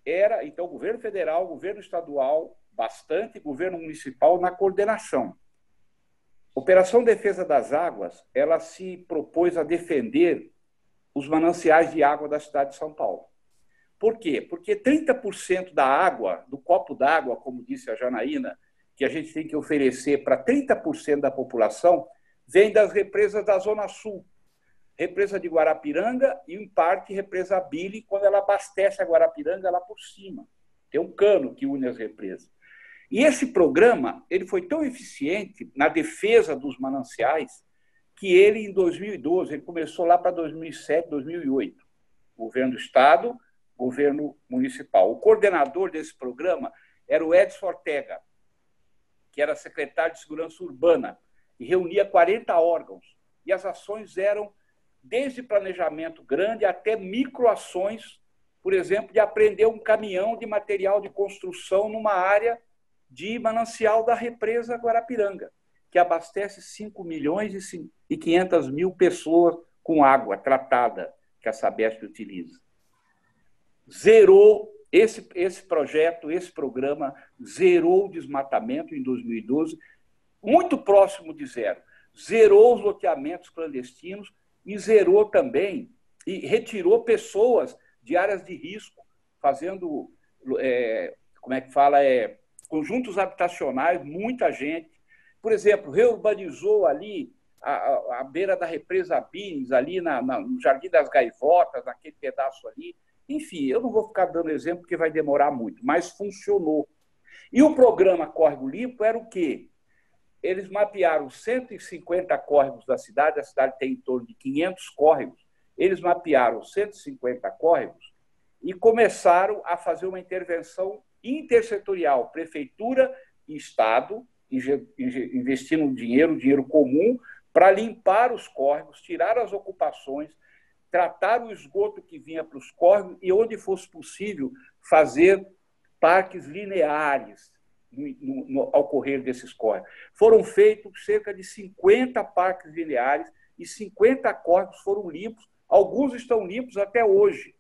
Era, então, governo federal, governo estadual, bastante, governo municipal na coordenação. Operação Defesa das Águas, ela se propôs a defender os mananciais de água da cidade de São Paulo. Por quê? Porque 30% da água, do copo d'água, como disse a Janaína, que a gente tem que oferecer para 30% da população, vem das represas da Zona Sul. Represa de Guarapiranga e, em parte, represa Bili, quando ela abastece a Guarapiranga lá por cima. Tem um cano que une as represas. E esse programa ele foi tão eficiente na defesa dos mananciais que ele, em 2012, ele começou lá para 2007, 2008. Governo do Estado, governo municipal. O coordenador desse programa era o Edson Ortega, que era secretário de Segurança Urbana e reunia 40 órgãos. E as ações eram desde planejamento grande até microações, por exemplo, de aprender um caminhão de material de construção numa área de manancial da represa Guarapiranga, que abastece 5 milhões e 500 mil pessoas com água tratada que a Sabesp utiliza. Zerou esse, esse projeto, esse programa, zerou o desmatamento em 2012 muito próximo de zero. Zerou os loteamentos clandestinos e zerou também e retirou pessoas de áreas de risco, fazendo, é, como é que fala, é, conjuntos habitacionais, muita gente. Por exemplo, reurbanizou ali a, a, a beira da represa Bines, ali na, na, no Jardim das Gaivotas, naquele pedaço ali. Enfim, eu não vou ficar dando exemplo porque vai demorar muito, mas funcionou. E o programa Córrego Limpo era o quê? eles mapearam 150 córregos da cidade, a cidade tem em torno de 500 córregos, eles mapearam 150 córregos e começaram a fazer uma intervenção intersetorial, prefeitura e Estado, investindo dinheiro, dinheiro comum, para limpar os córregos, tirar as ocupações, tratar o esgoto que vinha para os córregos e, onde fosse possível, fazer parques lineares, no, no, ao correr desses córregos. Foram feitos cerca de 50 parques lineares e 50 córregos foram limpos, alguns estão limpos até hoje.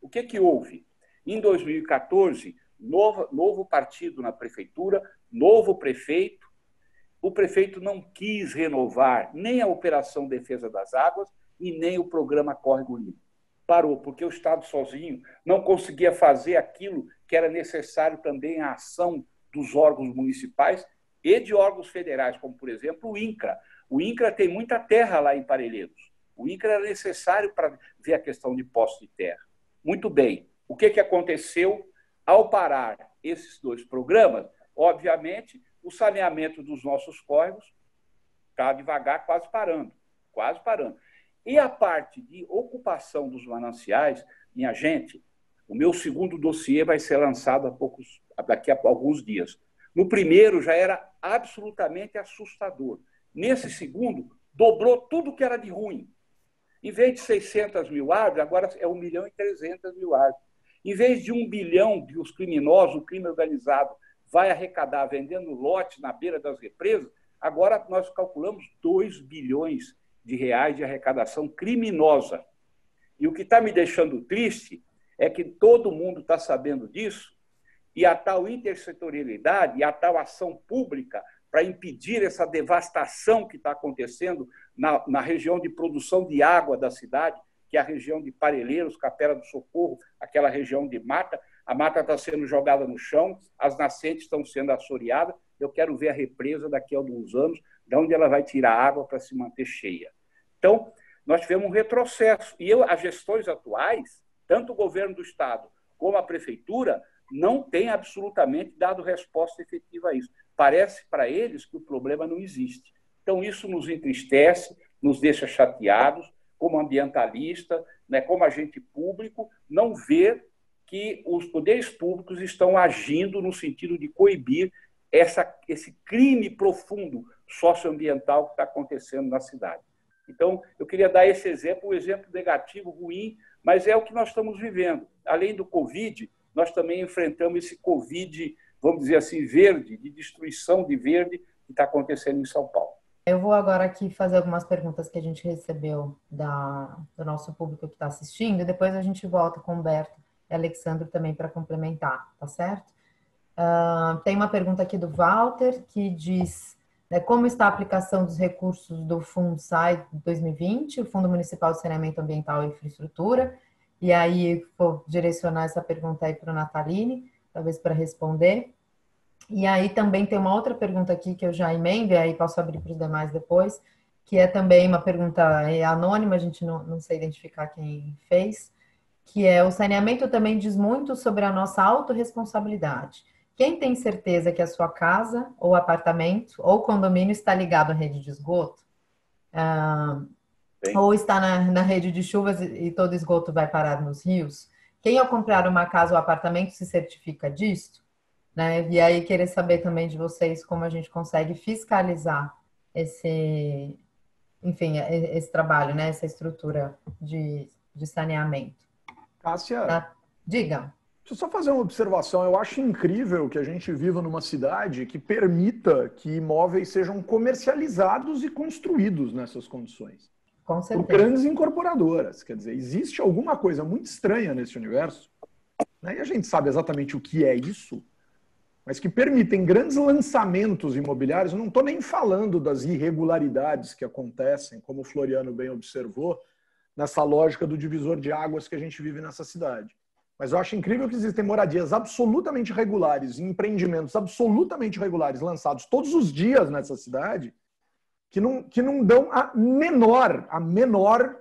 O que, que houve? Em 2014, novo, novo partido na prefeitura, novo prefeito. O prefeito não quis renovar nem a Operação Defesa das Águas e nem o programa Córrego Limpo. Parou, porque o Estado sozinho não conseguia fazer aquilo que era necessário também a ação dos órgãos municipais e de órgãos federais, como, por exemplo, o INCRA. O INCRA tem muita terra lá em Parelheiros. O INCRA era necessário para ver a questão de posse de terra. Muito bem. O que, que aconteceu ao parar esses dois programas? Obviamente, o saneamento dos nossos córregos está devagar, quase parando. Quase parando. E a parte de ocupação dos mananciais, minha gente, o meu segundo dossiê vai ser lançado a poucos, daqui a alguns dias. No primeiro já era absolutamente assustador. Nesse segundo, dobrou tudo que era de ruim. Em vez de 600 mil árvores, agora é 1 milhão e 300 mil árvores. Em vez de um bilhão de os criminosos, o crime organizado, vai arrecadar vendendo lote na beira das represas, agora nós calculamos 2 bilhões de reais de arrecadação criminosa. E o que está me deixando triste é que todo mundo está sabendo disso e a tal intersetorialidade e a tal ação pública para impedir essa devastação que está acontecendo na, na, região de produção de água da cidade, que é a região de Parelheiros, Capela do Socorro, aquela região de mata. A mata está sendo jogada no chão, as nascentes estão sendo assoreadas. Eu quero ver a represa daqui a alguns anos, de onde ela vai tirar água para se manter cheia. Então, nós tivemos um retrocesso. E eu, as gestões atuais, tanto o governo do Estado como a prefeitura não têm absolutamente dado resposta efetiva a isso. Parece para eles que o problema não existe. Então, isso nos entristece, nos deixa chateados, como ambientalista, né, como agente público, não ver que os poderes públicos estão agindo no sentido de coibir essa, esse crime profundo socioambiental que está acontecendo na cidade. Então, eu queria dar esse exemplo, um exemplo negativo, ruim, mas é o que nós estamos vivendo. Além do Covid, nós também enfrentamos esse Covid, vamos dizer assim, verde, de destruição de verde que está acontecendo em São Paulo. Eu vou agora aqui fazer algumas perguntas que a gente recebeu da, do nosso público que está assistindo, e depois a gente volta com o Humberto e Alexandre também para complementar, tá certo? Uh, tem uma pergunta aqui do Walter que diz né, como está a aplicação dos recursos do Fundo SAI 2020, o Fundo Municipal de Saneamento Ambiental e Infraestrutura, e aí vou direcionar essa pergunta aí para o Nataline, talvez para responder. E aí também tem uma outra pergunta aqui que eu já emendo, e aí posso abrir para os demais depois, que é também uma pergunta é anônima, a gente não, não sei identificar quem fez, que é o saneamento também diz muito sobre a nossa autorresponsabilidade. Quem tem certeza que a sua casa, ou apartamento, ou condomínio está ligado à rede de esgoto, ah, ou está na, na, rede de chuvas e, e todo esgoto vai parar nos rios, quem ao comprar uma casa ou apartamento se certifica disto? Né? E aí querer saber também de vocês como a gente consegue fiscalizar esse, enfim, esse trabalho, né? Essa estrutura de, de saneamento. Cássia, tá? diga. Deixa eu só fazer uma observação. Eu acho incrível que a gente viva numa cidade que permita que imóveis sejam comercializados e construídos nessas condições. Com certeza. Por grandes incorporadoras. Quer dizer, existe alguma coisa muito estranha nesse universo, né? e a gente sabe exatamente o que é isso, mas que permitem grandes lançamentos imobiliários. Não estou nem falando das irregularidades que acontecem, como o Floriano bem observou, nessa lógica do divisor de águas que a gente vive nessa cidade. Mas eu acho incrível que existem moradias absolutamente regulares, empreendimentos absolutamente regulares lançados todos os dias nessa cidade, que não, que não dão a menor, a menor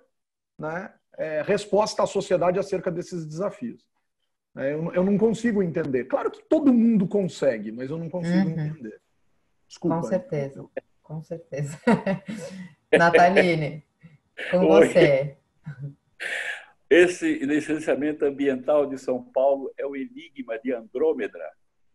né, é, resposta à sociedade acerca desses desafios. É, eu, eu, não consigo entender. Claro que todo mundo consegue, mas eu não consigo uhum. entender. Desculpa. Com certeza, com certeza. Nataline, com Oi. você. Esse licenciamento ambiental de São Paulo é o enigma de Andrômeda.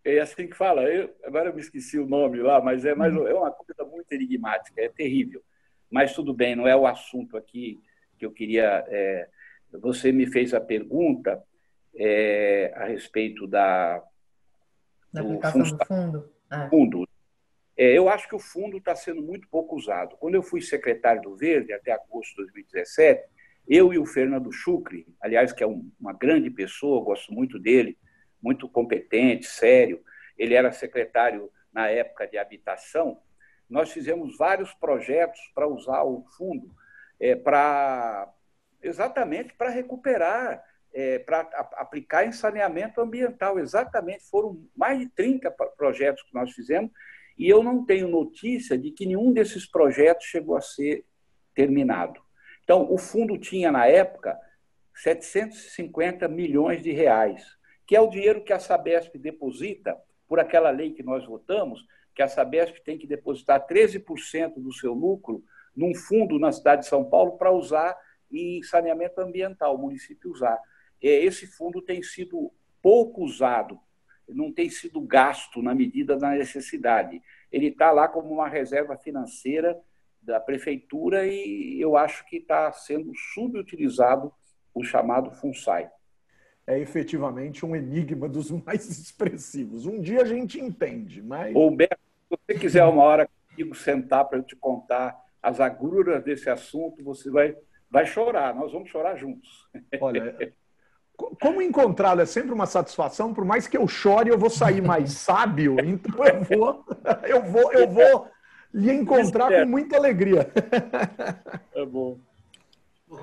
É assim que fala. Eu, agora eu me esqueci o nome lá, mas é, mais, uhum. é uma coisa muito enigmática, é terrível. Mas tudo bem, não é o assunto aqui que eu queria. É, você me fez a pergunta é, a respeito da, da do, fundo. do fundo. É. fundo. É, eu acho que o fundo está sendo muito pouco usado. Quando eu fui secretário do Verde, até agosto de 2017, eu e o Fernando Chucre, aliás, que é um, uma grande pessoa, gosto muito dele, muito competente, sério, ele era secretário na época de habitação, nós fizemos vários projetos para usar o fundo é, para exatamente para recuperar é, para aplicar em saneamento ambiental. Exatamente, foram mais de 30 projetos que nós fizemos, e eu não tenho notícia de que nenhum desses projetos chegou a ser terminado. Então, o fundo tinha, na época, 750 milhões de reais, que é o dinheiro que a Sabesp deposita por aquela lei que nós votamos, que a Sabesp tem que depositar 13% do seu lucro num fundo na cidade de São Paulo para usar em saneamento ambiental, o município usar. Esse fundo tem sido pouco usado, não tem sido gasto na medida da necessidade. Ele está lá como uma reserva financeira da prefeitura e eu acho que está sendo subutilizado o chamado FUNSAI. É efetivamente um enigma dos mais expressivos. Um dia a gente entende, mas. Ô, Beto, se você quiser uma hora comigo sentar para eu te contar as agruras desse assunto, você vai, vai chorar, nós vamos chorar juntos. Olha, como encontrá-lo é sempre uma satisfação, por mais que eu chore, eu vou sair mais sábio, então eu vou, eu vou, eu vou lhe encontrar com muita alegria. É bom.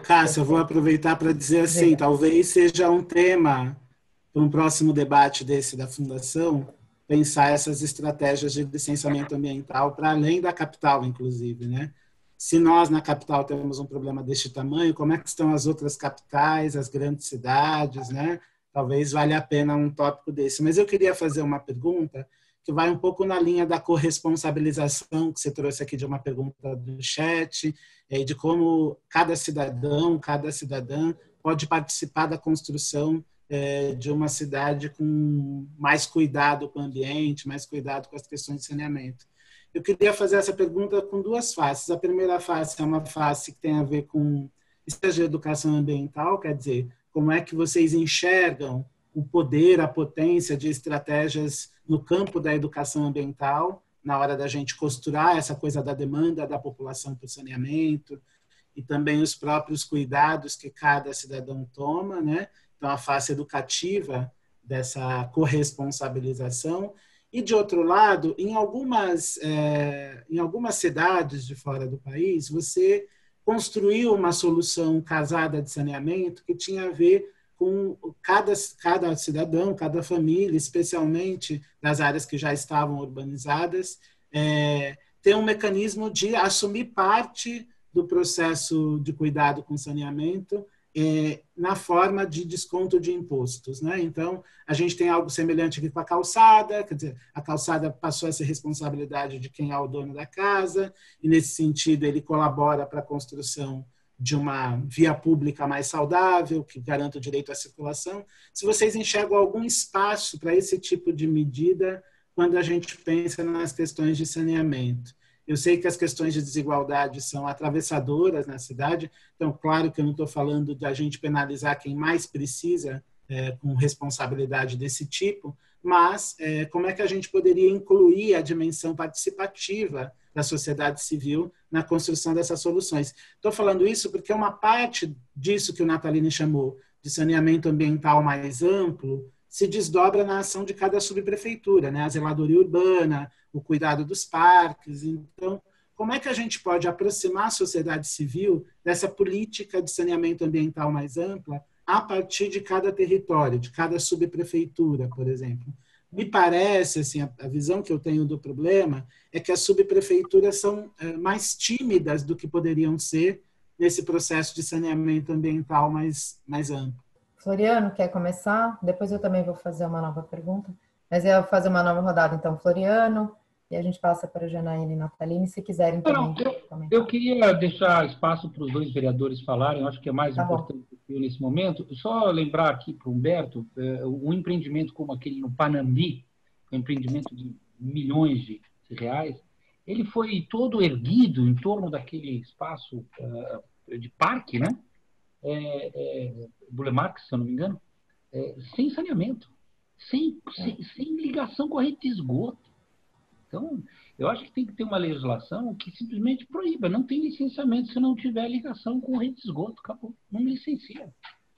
Cássio, eu vou aproveitar para dizer assim, talvez seja um tema para um próximo debate desse da Fundação, pensar essas estratégias de licenciamento ambiental para além da capital, inclusive, né? Se nós na capital temos um problema deste tamanho, como é que estão as outras capitais, as grandes cidades, né? Talvez valha a pena um tópico desse. Mas eu queria fazer uma pergunta que vai um pouco na linha da corresponsabilização que você trouxe aqui de uma pergunta do chat, e de como cada cidadão, cada cidadã pode participar da construção é, de uma cidade com mais cuidado com o ambiente, mais cuidado com as questões de saneamento. Eu queria fazer essa pergunta com duas faces. A primeira face é uma face que tem a ver com estratégia de educação ambiental, quer dizer, como é que vocês enxergam o poder, a potência de estratégias no campo da educação ambiental, na hora da gente costurar essa coisa da demanda da população por saneamento e também os próprios cuidados que cada cidadão toma, né? Então, a face educativa dessa corresponsabilização. E, de outro lado, em algumas, é, em algumas cidades de fora do país, você construiu uma solução casada de saneamento que tinha a ver com cada, cada cidadão, cada família, especialmente nas áreas que já estavam urbanizadas, é, ter um mecanismo de assumir parte do processo de cuidado com saneamento é, na forma de desconto de impostos. Né? Então, a gente tem algo semelhante aqui com a calçada, quer dizer, a calçada passou a ser responsabilidade de quem é o dono da casa, e nesse sentido ele colabora para a construção de uma via pública mais saudável, que garanta o direito à circulação. Se vocês enxergam algum espaço para esse tipo de medida quando a gente pensa nas questões de saneamento. Eu sei que as questões de desigualdade são atravessadoras na cidade, então, claro que eu não estou falando de a gente penalizar quem mais precisa é, com responsabilidade desse tipo, mas é, como é que a gente poderia incluir a dimensão participativa da sociedade civil na construção dessas soluções? Estou falando isso porque uma parte disso que o Natalini chamou de saneamento ambiental mais amplo se desdobra na ação de cada subprefeitura, né? a zeladoria urbana, o cuidado dos parques. Então, como é que a gente pode aproximar a sociedade civil dessa política de saneamento ambiental mais ampla a partir de cada território, de cada subprefeitura, por exemplo? Me parece, assim, a, visão que eu tenho do problema é que as subprefeituras são é, mais tímidas do que poderiam ser nesse processo de saneamento ambiental mais, mais amplo. Floriano, quer começar? Depois eu também vou fazer uma nova pergunta. Mas eu vou fazer uma nova rodada, então, Floriano, e a gente passa para a Janaína e Natalina, se quiserem também. Não, eu, eu, queria deixar espaço para os dois vereadores falarem, eu acho que é mais tá importante bom. nesse momento. Só lembrar aqui para o Humberto, é, um empreendimento como aquele no Panambi, um empreendimento de milhões de reais, ele foi todo erguido em torno daquele espaço uh, de parque, né? É, é, se eu não me engano, é, sem saneamento, sem, sem, sem ligação com a rede de esgoto. Então, eu acho que tem que ter uma legislação que simplesmente proíba. Não tem licenciamento se não tiver ligação com rede de esgoto. Acabou. Não licencia.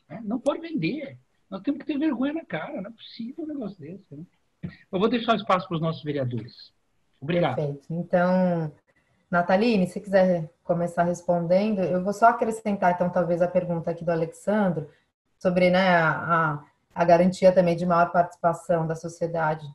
Né? Não pode vender. Nós temos que ter vergonha na cara. Não é possível um negócio desse. Né? Eu vou deixar espaço para os nossos vereadores. Obrigado. Perfeito. Então, Nataline, se quiser começar respondendo, eu vou só acrescentar, então, talvez a pergunta aqui do Alexandro sobre né, a, a garantia também de maior participação da sociedade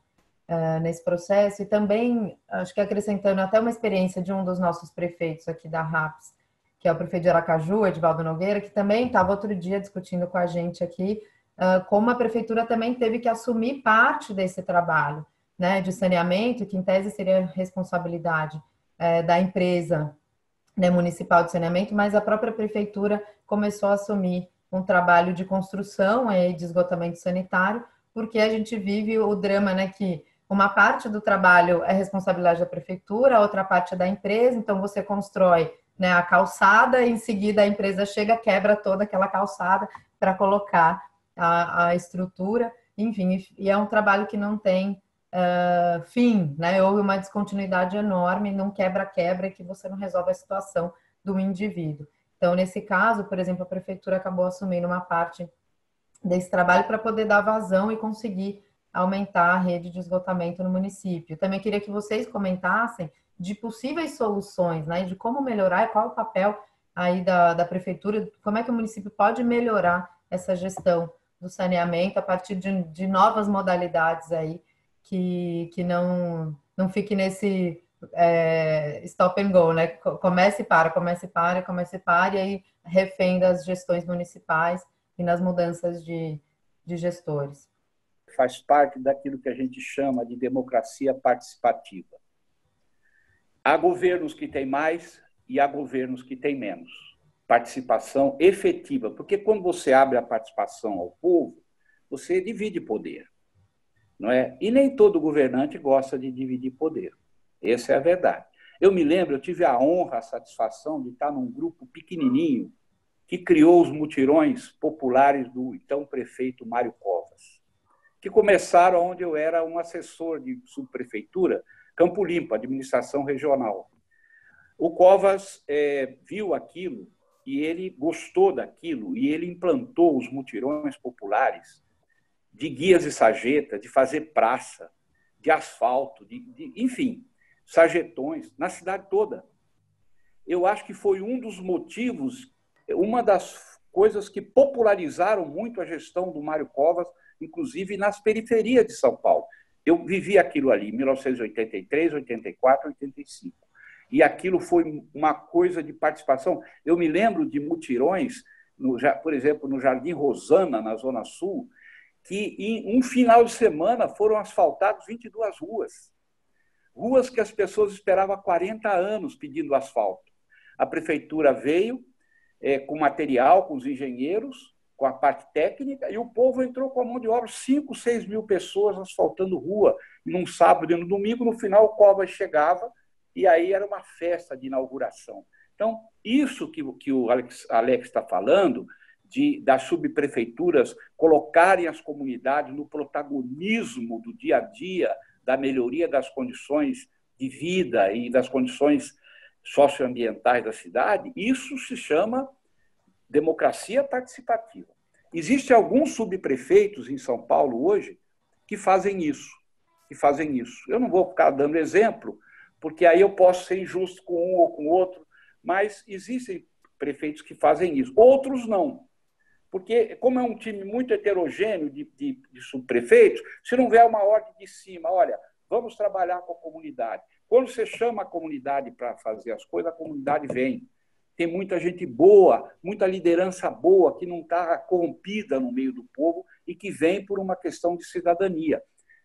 uh, nesse processo e também, acho que acrescentando até uma experiência de um dos nossos prefeitos aqui da RAPS, que é o prefeito de Aracaju, Edvaldo Nogueira, que também estava outro dia discutindo com a gente aqui uh, como a prefeitura também teve que assumir parte desse trabalho né, de saneamento, que em tese seria responsabilidade uh, da empresa né, municipal de saneamento, mas a própria prefeitura começou a assumir um trabalho de construção e de esgotamento sanitário, porque a gente vive o drama, né, que uma parte do trabalho é responsabilidade da prefeitura, a outra parte é da empresa, então você constrói né, a calçada e em seguida a empresa chega, quebra toda aquela calçada para colocar a, a, estrutura, enfim, e é um trabalho que não tem uh, fim, né? Houve uma descontinuidade enorme, não quebra-quebra que você não resolve a situação do indivíduo. Então, nesse caso, por exemplo, a prefeitura acabou assumindo uma parte desse trabalho para poder dar vazão e conseguir aumentar a rede de esgotamento no município. Também queria que vocês comentassem de possíveis soluções, né, de como melhorar e qual o papel aí da, da prefeitura, como é que o município pode melhorar essa gestão do saneamento a partir de, de novas modalidades aí que, que não, não fique nesse é, stop and go, né? Comece e para, comece e para, comece e para, e aí refém das gestões municipais e nas mudanças de, de gestores. Faz parte daquilo que a gente chama de democracia participativa. Há governos que têm mais e há governos que têm menos. Participação efetiva, porque quando você abre a participação ao povo, você divide poder, não é? E nem todo governante gosta de dividir poder. Essa é a verdade. Eu me lembro, eu tive a honra, a satisfação de estar num grupo pequenininho que criou os mutirões populares do então prefeito Mário Covas, que começaram onde eu era um assessor de subprefeitura, Campo Limpo, administração regional. O Covas é, viu aquilo e ele gostou daquilo e ele implantou os mutirões populares de guias e sarjeta, de fazer praça, de asfalto, de, de enfim, sarjetões na cidade toda. Eu acho que foi um dos motivos, uma das coisas que popularizaram muito a gestão do Mário Covas, inclusive nas periferias de São Paulo. Eu vivi aquilo ali, 1983, 84, 85. E aquilo foi uma coisa de participação. Eu me lembro de mutirões, no, por exemplo, no Jardim Rosana, na Zona Sul, que em um final de semana foram asfaltadas 22 ruas. Ruas que as pessoas esperavam há 40 anos pedindo asfalto. A prefeitura veio é, com material, com os engenheiros, com a parte técnica, e o povo entrou com a mão de obra, 5, 6 mil pessoas asfaltando rua, num sábado e no domingo, no final o Covas chegava, e aí era uma festa de inauguração. Então, isso que, que o Alex está falando, de, das subprefeituras colocarem as comunidades no protagonismo do dia a dia, da melhoria das condições de vida e das condições socioambientais da cidade, isso se chama democracia participativa. Existem alguns subprefeitos em São Paulo hoje que fazem isso, que fazem isso. Eu não vou ficar dando exemplo, porque aí eu posso ser injusto com um ou com outro, mas existem prefeitos que fazem isso. Outros não. Porque, como é um time muito heterogêneo de, de, de subprefeitos, se não vier uma ordem de cima, olha, vamos trabalhar com a comunidade. Quando você chama a comunidade para fazer as coisas, a comunidade vem tem muita gente boa, muita liderança boa que não está corrompida no meio do povo e que vem por uma questão de cidadania.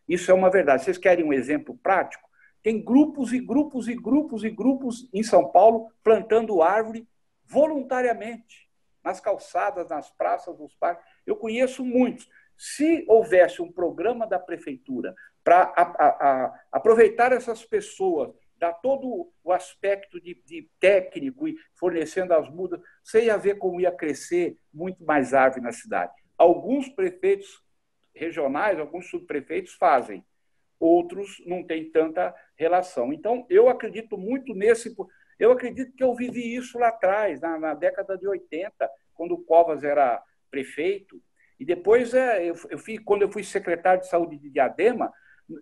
Isso é uma verdade. Vocês querem um exemplo prático? Tem grupos e grupos e grupos e grupos em São Paulo plantando árvore voluntariamente nas calçadas, nas praças, nos parques. Eu conheço muitos. Se houvesse um programa da prefeitura para aproveitar essas pessoas dá todo o aspecto de, de, técnico e fornecendo as mudas, você ia ver como ia crescer muito mais árvore na cidade. Alguns prefeitos regionais, alguns subprefeitos fazem, outros não têm tanta relação. Então, eu acredito muito nesse. Eu acredito que eu vivi isso lá atrás, na, na década de 80, quando o Covas era prefeito. E depois, é, eu, eu fui, quando eu fui secretário de saúde de Diadema,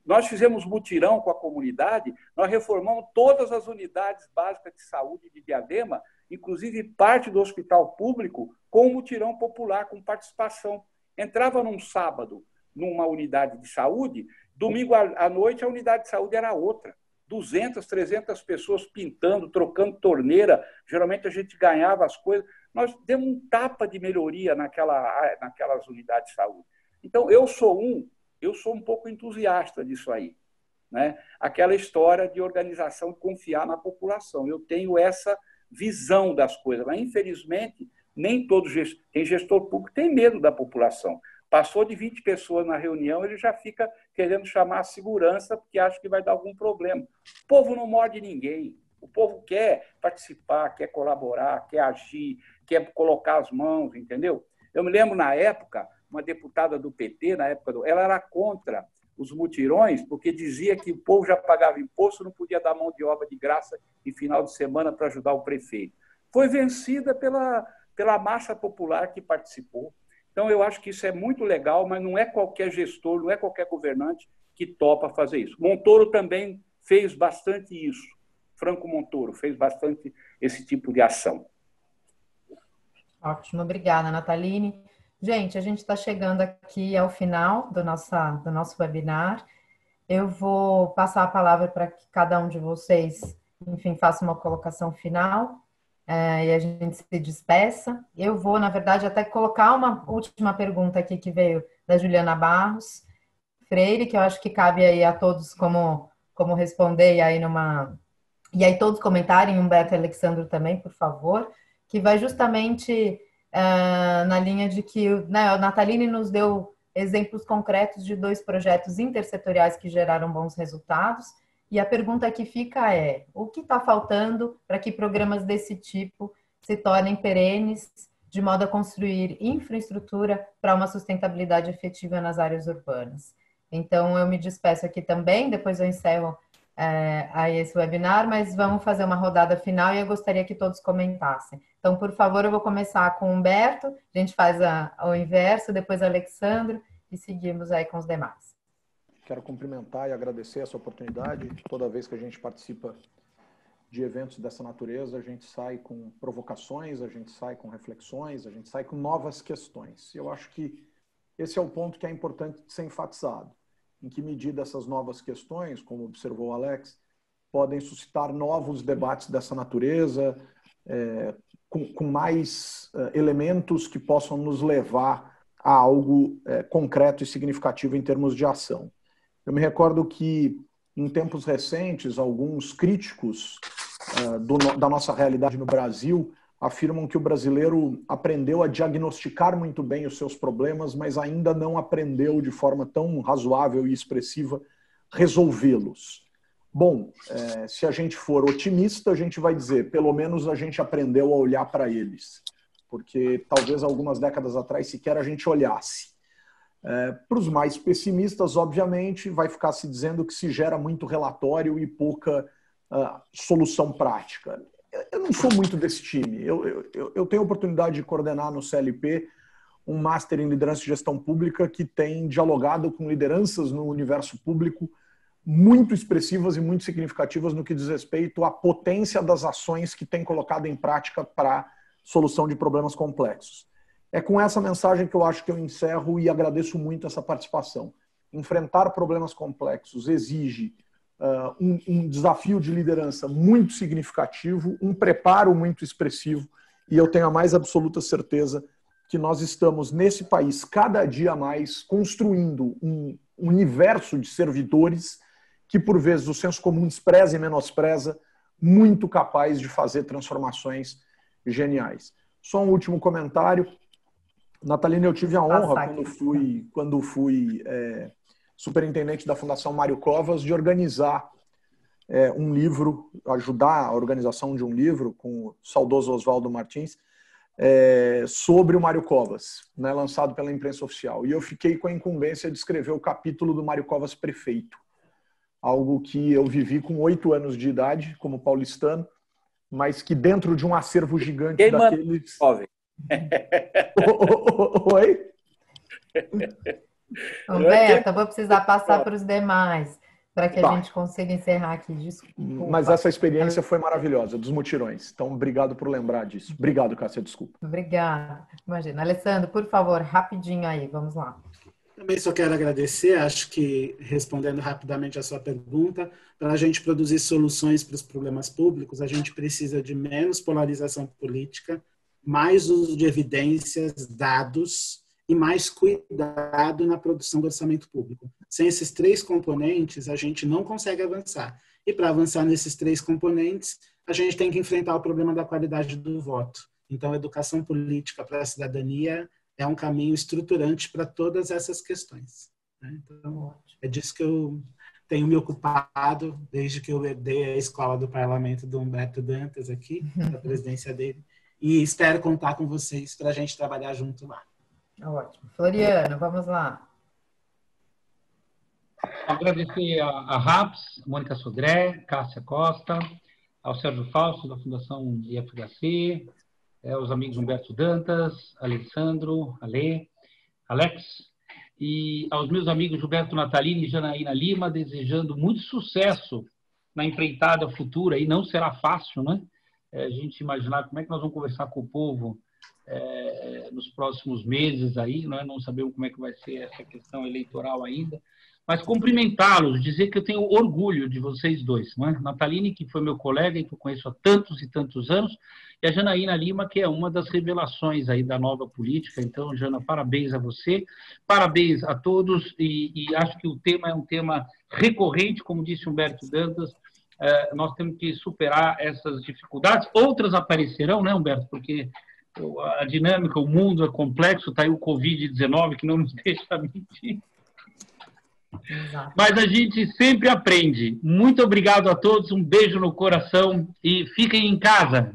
nós fizemos mutirão com a comunidade, nós reformamos todas as unidades básicas de saúde de Diadema, inclusive parte do hospital público, com mutirão popular, com participação. Entrava num sábado numa unidade de saúde, domingo à noite a unidade de saúde era outra. 200, 300 pessoas pintando, trocando torneira. Geralmente a gente ganhava as coisas. Nós demos um tapa de melhoria naquela, naquelas unidades de saúde. Então, eu sou um eu sou um pouco entusiasta disso aí. Né? Aquela história de organização confiar na população. Eu tenho essa visão das coisas, mas infelizmente nem todo gestor, tem gestor público tem medo da população. Passou de 20 pessoas na reunião, ele já fica querendo chamar a segurança porque acha que vai dar algum problema. O povo não morde ninguém. O povo quer participar, quer colaborar, quer agir, quer colocar as mãos, entendeu? Eu me lembro na época, uma deputada do PT, na época, do, ela era contra os mutirões, porque dizia que o povo já pagava imposto, não podia dar mão de obra de graça em final de semana para ajudar o prefeito. Foi vencida pela, pela massa popular que participou. Então, eu acho que isso é muito legal, mas não é qualquer gestor, não é qualquer governante que topa fazer isso. Montoro também fez bastante isso. Franco Montoro fez bastante esse tipo de ação. Ótimo, obrigada, Nataline. Gente, a gente está chegando aqui ao final do, nossa, do nosso webinar. Eu vou passar a palavra para que cada um de vocês, enfim, faça uma colocação final é, e a gente se despeça. Eu vou, na verdade, até colocar uma última pergunta aqui que veio da Juliana Barros, Freire, que eu acho que cabe aí a todos como, como responder e aí numa. E aí todos comentarem, Humberto e Alexandre também, por favor, que vai justamente uh, na linha de que né, o Natalini nos deu exemplos concretos de dois projetos intersetoriais que geraram bons resultados. E a pergunta que fica é: o que está faltando para que programas desse tipo se tornem perenes, de modo a construir infraestrutura para uma sustentabilidade efetiva nas áreas urbanas? Então, eu me despeço aqui também, depois eu encerro é, aí esse webinar, mas vamos fazer uma rodada final e eu gostaria que todos comentassem. Então, por favor, eu vou começar com o Humberto, a gente faz a, o inverso, depois Alexandre e seguimos aí com os demais. Quero cumprimentar e agradecer essa oportunidade. Toda vez que a gente participa de eventos dessa natureza, a gente sai com provocações, a gente sai com reflexões, a gente sai com novas questões. Eu acho que esse é o ponto que é importante ser enfatizado. Em que medida essas novas questões, como observou o Alex, podem suscitar novos debates dessa natureza, é, com, com, mais é, elementos que possam nos levar a algo é, concreto e significativo em termos de ação. Eu me recordo que, em tempos recentes, alguns críticos é, do, da nossa realidade no Brasil afirmam que o brasileiro aprendeu a diagnosticar muito bem os seus problemas, mas ainda não aprendeu de forma tão razoável e expressiva resolvê-los. Bom, é, se a gente for otimista, a gente vai dizer, pelo menos a gente aprendeu a olhar para eles, porque talvez algumas décadas atrás sequer a gente olhasse. É, para os mais pessimistas, obviamente, vai ficar se dizendo que se gera muito relatório e pouca uh, solução prática eu não sou muito desse time. Eu, eu, eu tenho a oportunidade de coordenar no CLP um Master em Liderança e Gestão Pública que tem dialogado com lideranças no universo público muito expressivas e muito significativas no que diz respeito à potência das ações que tem colocado em prática para solução de problemas complexos. É com essa mensagem que eu acho que eu encerro e agradeço muito essa participação. Enfrentar problemas complexos exige uh, um, um desafio de liderança muito significativo, um preparo muito expressivo, e eu tenho a mais absoluta certeza que nós estamos, nesse país, cada dia mais construindo um universo de servidores que, por vezes, o senso comum despreza e menospreza, muito capaz de fazer transformações geniais. Só um último comentário. Natalina, eu tive a honra, quando fui, quando fui é, superintendente da Fundação Mário Covas, de organizar é, um livro, ajudar a organização de um livro com o saudoso Oswaldo Martins, é, sobre o Mário Covas, né, lançado pela imprensa oficial. E eu fiquei com a incumbência de escrever o capítulo do Mário Covas prefeito, algo que eu vivi com oito anos de idade, como paulistano, mas que dentro de um acervo gigante Quem daqueles... Oi? Roberta, vou precisar passar para os demais para que a tá. gente consiga encerrar aqui. Desculpa. Mas essa experiência foi maravilhosa, dos mutirões. Então, obrigado por lembrar disso. Obrigado, Cássia, desculpa. Obrigada. Imagina. Alessandro, por favor, rapidinho aí, vamos lá. Também só quero agradecer, acho que respondendo rapidamente a sua pergunta, para a gente produzir soluções para os problemas públicos, a gente precisa de menos polarização política, mais uso de evidências, dados, e mais cuidado na produção do orçamento público. Sem esses três componentes, a gente não consegue avançar. E para avançar nesses três componentes, a gente tem que enfrentar o problema da qualidade do voto. Então, educação política para a cidadania é um caminho estruturante para todas essas questões. Né? Então, é disso que eu tenho me ocupado desde que eu herdei a escola do parlamento do Humberto Dantas aqui, da presidência dele, e espero contar com vocês para a gente trabalhar junto lá. Ótimo. Floriano, vamos lá. Agradecer a, a RAPS, Mônica Sodré, Cássia Costa, ao Sérgio Fausto, da Fundação IFHC, é, os amigos Humberto Dantas, Alessandro, Ale, Alex, e aos meus amigos Gilberto Natalini e Janaína Lima, desejando muito sucesso na empreitada futura, e não será fácil, né? É, a gente imaginar como é que nós vamos conversar com o povo é, nos próximos meses aí, né? não sabemos como é que vai ser essa questão eleitoral ainda, mas cumprimentá-los, dizer que eu tenho orgulho de vocês dois. Não é? Nataline, que foi meu colega e que eu conheço há tantos e tantos anos, e a Janaína Lima, que é uma das revelações aí da nova política. Então, Jana, parabéns a você, parabéns a todos, e, e acho que o tema é um tema recorrente, como disse Humberto Dantas, é, nós temos que superar essas dificuldades. Outras aparecerão, né, Humberto? Porque a dinâmica, o mundo é complexo, está aí o Covid-19 que não nos deixa mentir. Exato. Mas a gente sempre aprende. Muito obrigado a todos, um beijo no coração e fiquem em casa.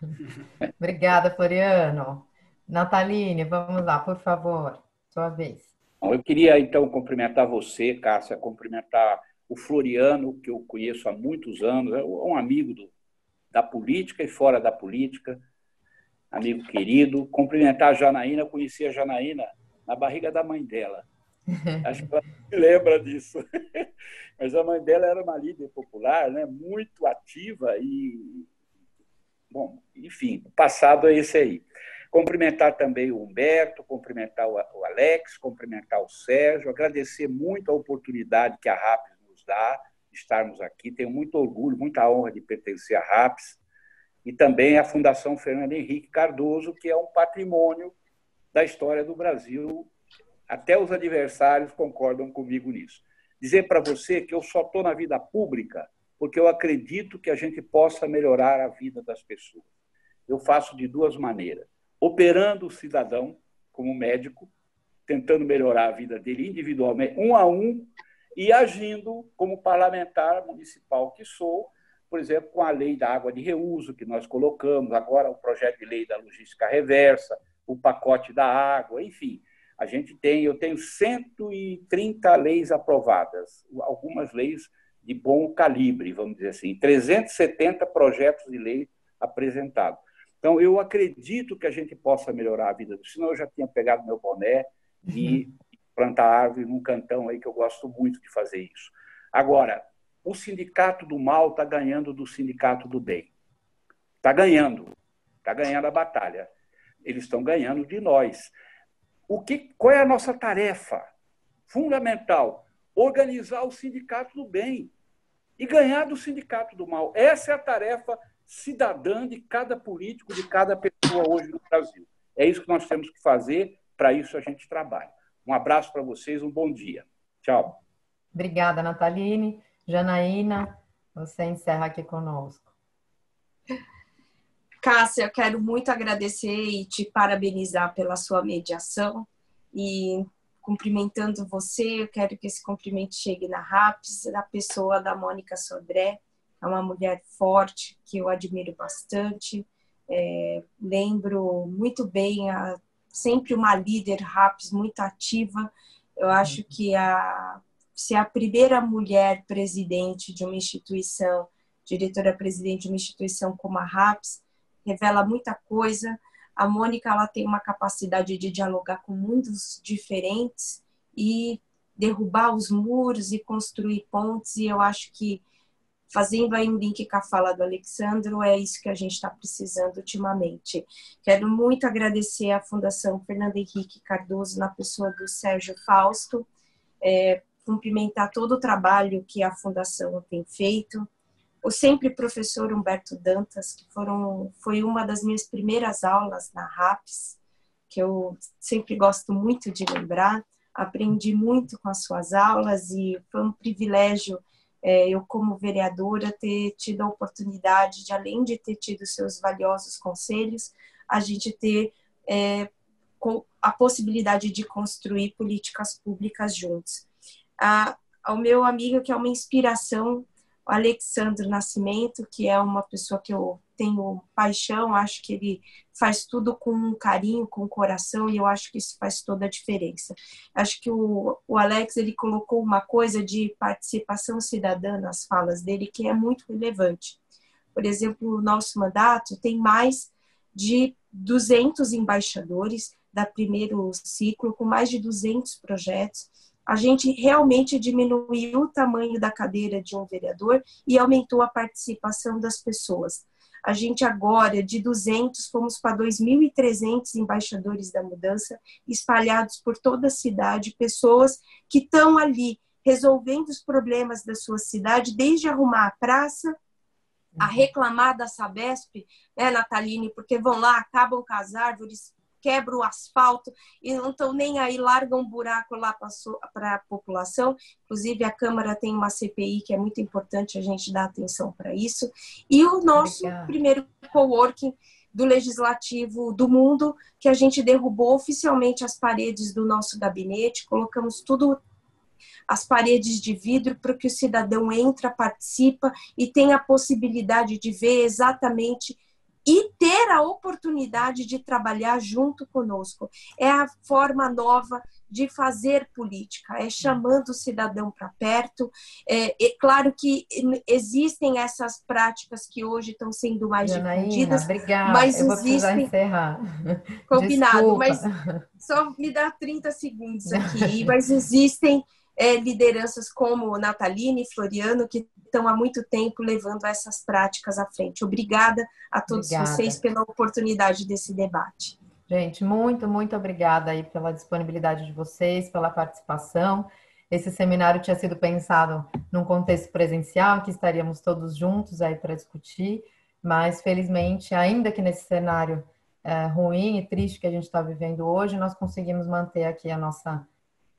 Obrigada, Floriano. Nataline, vamos lá, por favor, sua vez. Eu queria, então, cumprimentar você, Cássia, cumprimentar o Floriano, que eu conheço há muitos anos, é um amigo do, da política e fora da política, amigo querido. Cumprimentar a Janaína, eu conheci a Janaína na barriga da mãe dela. Acho que ela lembra disso. Mas a mãe dela era uma líder popular, né? muito ativa e. Bom, enfim, o passado é esse aí. Cumprimentar também o Humberto, cumprimentar o Alex, cumprimentar o Sérgio, agradecer muito a oportunidade que a RAPS nos dá de estarmos aqui. Tenho muito orgulho, muita honra de pertencer à RAPS e também à Fundação Fernando Henrique Cardoso, que é um patrimônio da história do Brasil até os adversários concordam comigo nisso. Dizer para você que eu só estou na vida pública porque eu acredito que a gente possa melhorar a vida das pessoas. Eu faço de duas maneiras: operando o cidadão como médico, tentando melhorar a vida dele individualmente, um a um, e agindo como parlamentar municipal que sou, por exemplo, com a lei da água de reuso que nós colocamos, agora o projeto de lei da logística reversa, o pacote da água, enfim. A gente tem, eu tenho 130 leis aprovadas, algumas leis de bom calibre, vamos dizer assim, 370 projetos de lei apresentados. Então, eu acredito que a gente possa melhorar a vida, senão eu já tinha pegado meu boné e uhum. plantar árvore num cantão aí que eu gosto muito de fazer isso. Agora, o sindicato do mal está ganhando do sindicato do bem. Está ganhando, está ganhando a batalha. Eles estão ganhando de nós o que, qual é a nossa tarefa fundamental? Organizar o sindicato do bem e ganhar do sindicato do mal. Essa é a tarefa cidadã de cada político, de cada pessoa hoje no Brasil. É isso que nós temos que fazer, para isso a gente trabalha. Um abraço para vocês, um bom dia. Tchau. Obrigada, Nataline. Janaína, você encerra aqui conosco. Cássia, eu quero muito agradecer e te parabenizar pela sua mediação e cumprimentando você, eu quero que esse cumprimento chegue na RAPS, na pessoa da Mônica Sodré, é uma mulher forte que eu admiro bastante, é, lembro muito bem, a, sempre uma líder RAPS muito ativa, eu acho que a, se a primeira mulher presidente de uma instituição, diretora-presidente de uma instituição como a RAPS, revela muita coisa. A Mônica ela tem uma capacidade de dialogar com mundos diferentes e derrubar os muros e construir pontes. E eu acho que fazendo aí um link com a fala do Alexandro, é isso que a gente está precisando ultimamente. Quero muito agradecer à Fundação Fernando Henrique Cardoso, na pessoa do Sérgio Fausto, é, cumprimentar todo o trabalho que a Fundação tem feito, o sempre professor Humberto Dantas, que foram, foi uma das minhas primeiras aulas na RAPS, que eu sempre gosto muito de lembrar. Aprendi muito com as suas aulas e foi um privilégio é, eu, como vereadora, ter tido a oportunidade de, além de ter tido seus valiosos conselhos, a gente ter é, a possibilidade de construir políticas públicas juntos. Ah, ao meu amigo, que é uma inspiração o Alexandre Nascimento, que é uma pessoa que eu tenho paixão, acho que ele faz tudo com carinho, com coração, e eu acho que isso faz toda a diferença. Acho que o, o Alex ele colocou uma coisa de participação cidadã nas falas dele que é muito relevante. Por exemplo, o nosso mandato tem mais de 200 embaixadores da primeiro ciclo, com mais de 200 projetos, a gente realmente diminuiu o tamanho da cadeira de um vereador e aumentou a participação das pessoas. A gente agora, de 200, fomos para 2.300 embaixadores da mudança, espalhados por toda a cidade, pessoas que estão ali resolvendo os problemas da sua cidade, desde arrumar a praça, a uhum. reclamar da Sabesp, né, Nataline, porque vão lá, acabam com as árvores, quebram o asfalto e não estão nem aí, largam um buraco lá para a população. Inclusive, a Câmara tem uma CPI que é muito importante a gente dar atenção para isso. E o nosso Obrigada. primeiro coworking do Legislativo do mundo, que a gente derrubou oficialmente as paredes do nosso gabinete, colocamos tudo as paredes de vidro para que o cidadão entra, participa e tenha a possibilidade de ver exatamente e ter a oportunidade de trabalhar junto conosco. É a forma nova de fazer política, é chamando o cidadão para perto. É, é, claro que existem essas práticas que hoje estão sendo mais Janaína, difundidas, obrigada. mas Eu existem. encerrar. Combinado, Desculpa. mas só me dá 30 segundos aqui. mas existem é, lideranças como Nataline e Floriano, que estão há muito tempo levando essas práticas à frente. Obrigada a todos obrigada. vocês pela oportunidade desse debate. Gente, muito, muito obrigada aí pela disponibilidade de vocês, pela participação. Esse seminário tinha sido pensado num contexto presencial, que estaríamos todos juntos aí para discutir, mas felizmente, ainda que nesse cenário é, ruim e triste que a gente está vivendo hoje, nós conseguimos manter aqui a nossa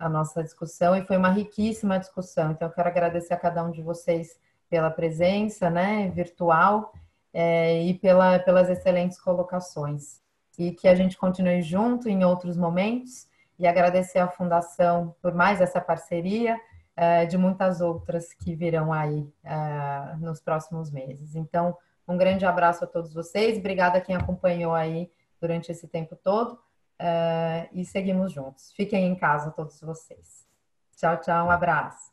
a nossa discussão e foi uma riquíssima discussão. Então, eu quero agradecer a cada um de vocês pela presença, né, virtual é, e pela, pelas excelentes colocações. E que a gente continue junto em outros momentos e agradecer à Fundação por mais essa parceria é, de muitas outras que virão aí é, nos próximos meses. Então, um grande abraço a todos vocês, obrigada a quem acompanhou aí durante esse tempo todo uh, e seguimos juntos. Fiquem em casa todos vocês. Tchau, tchau, um abraço.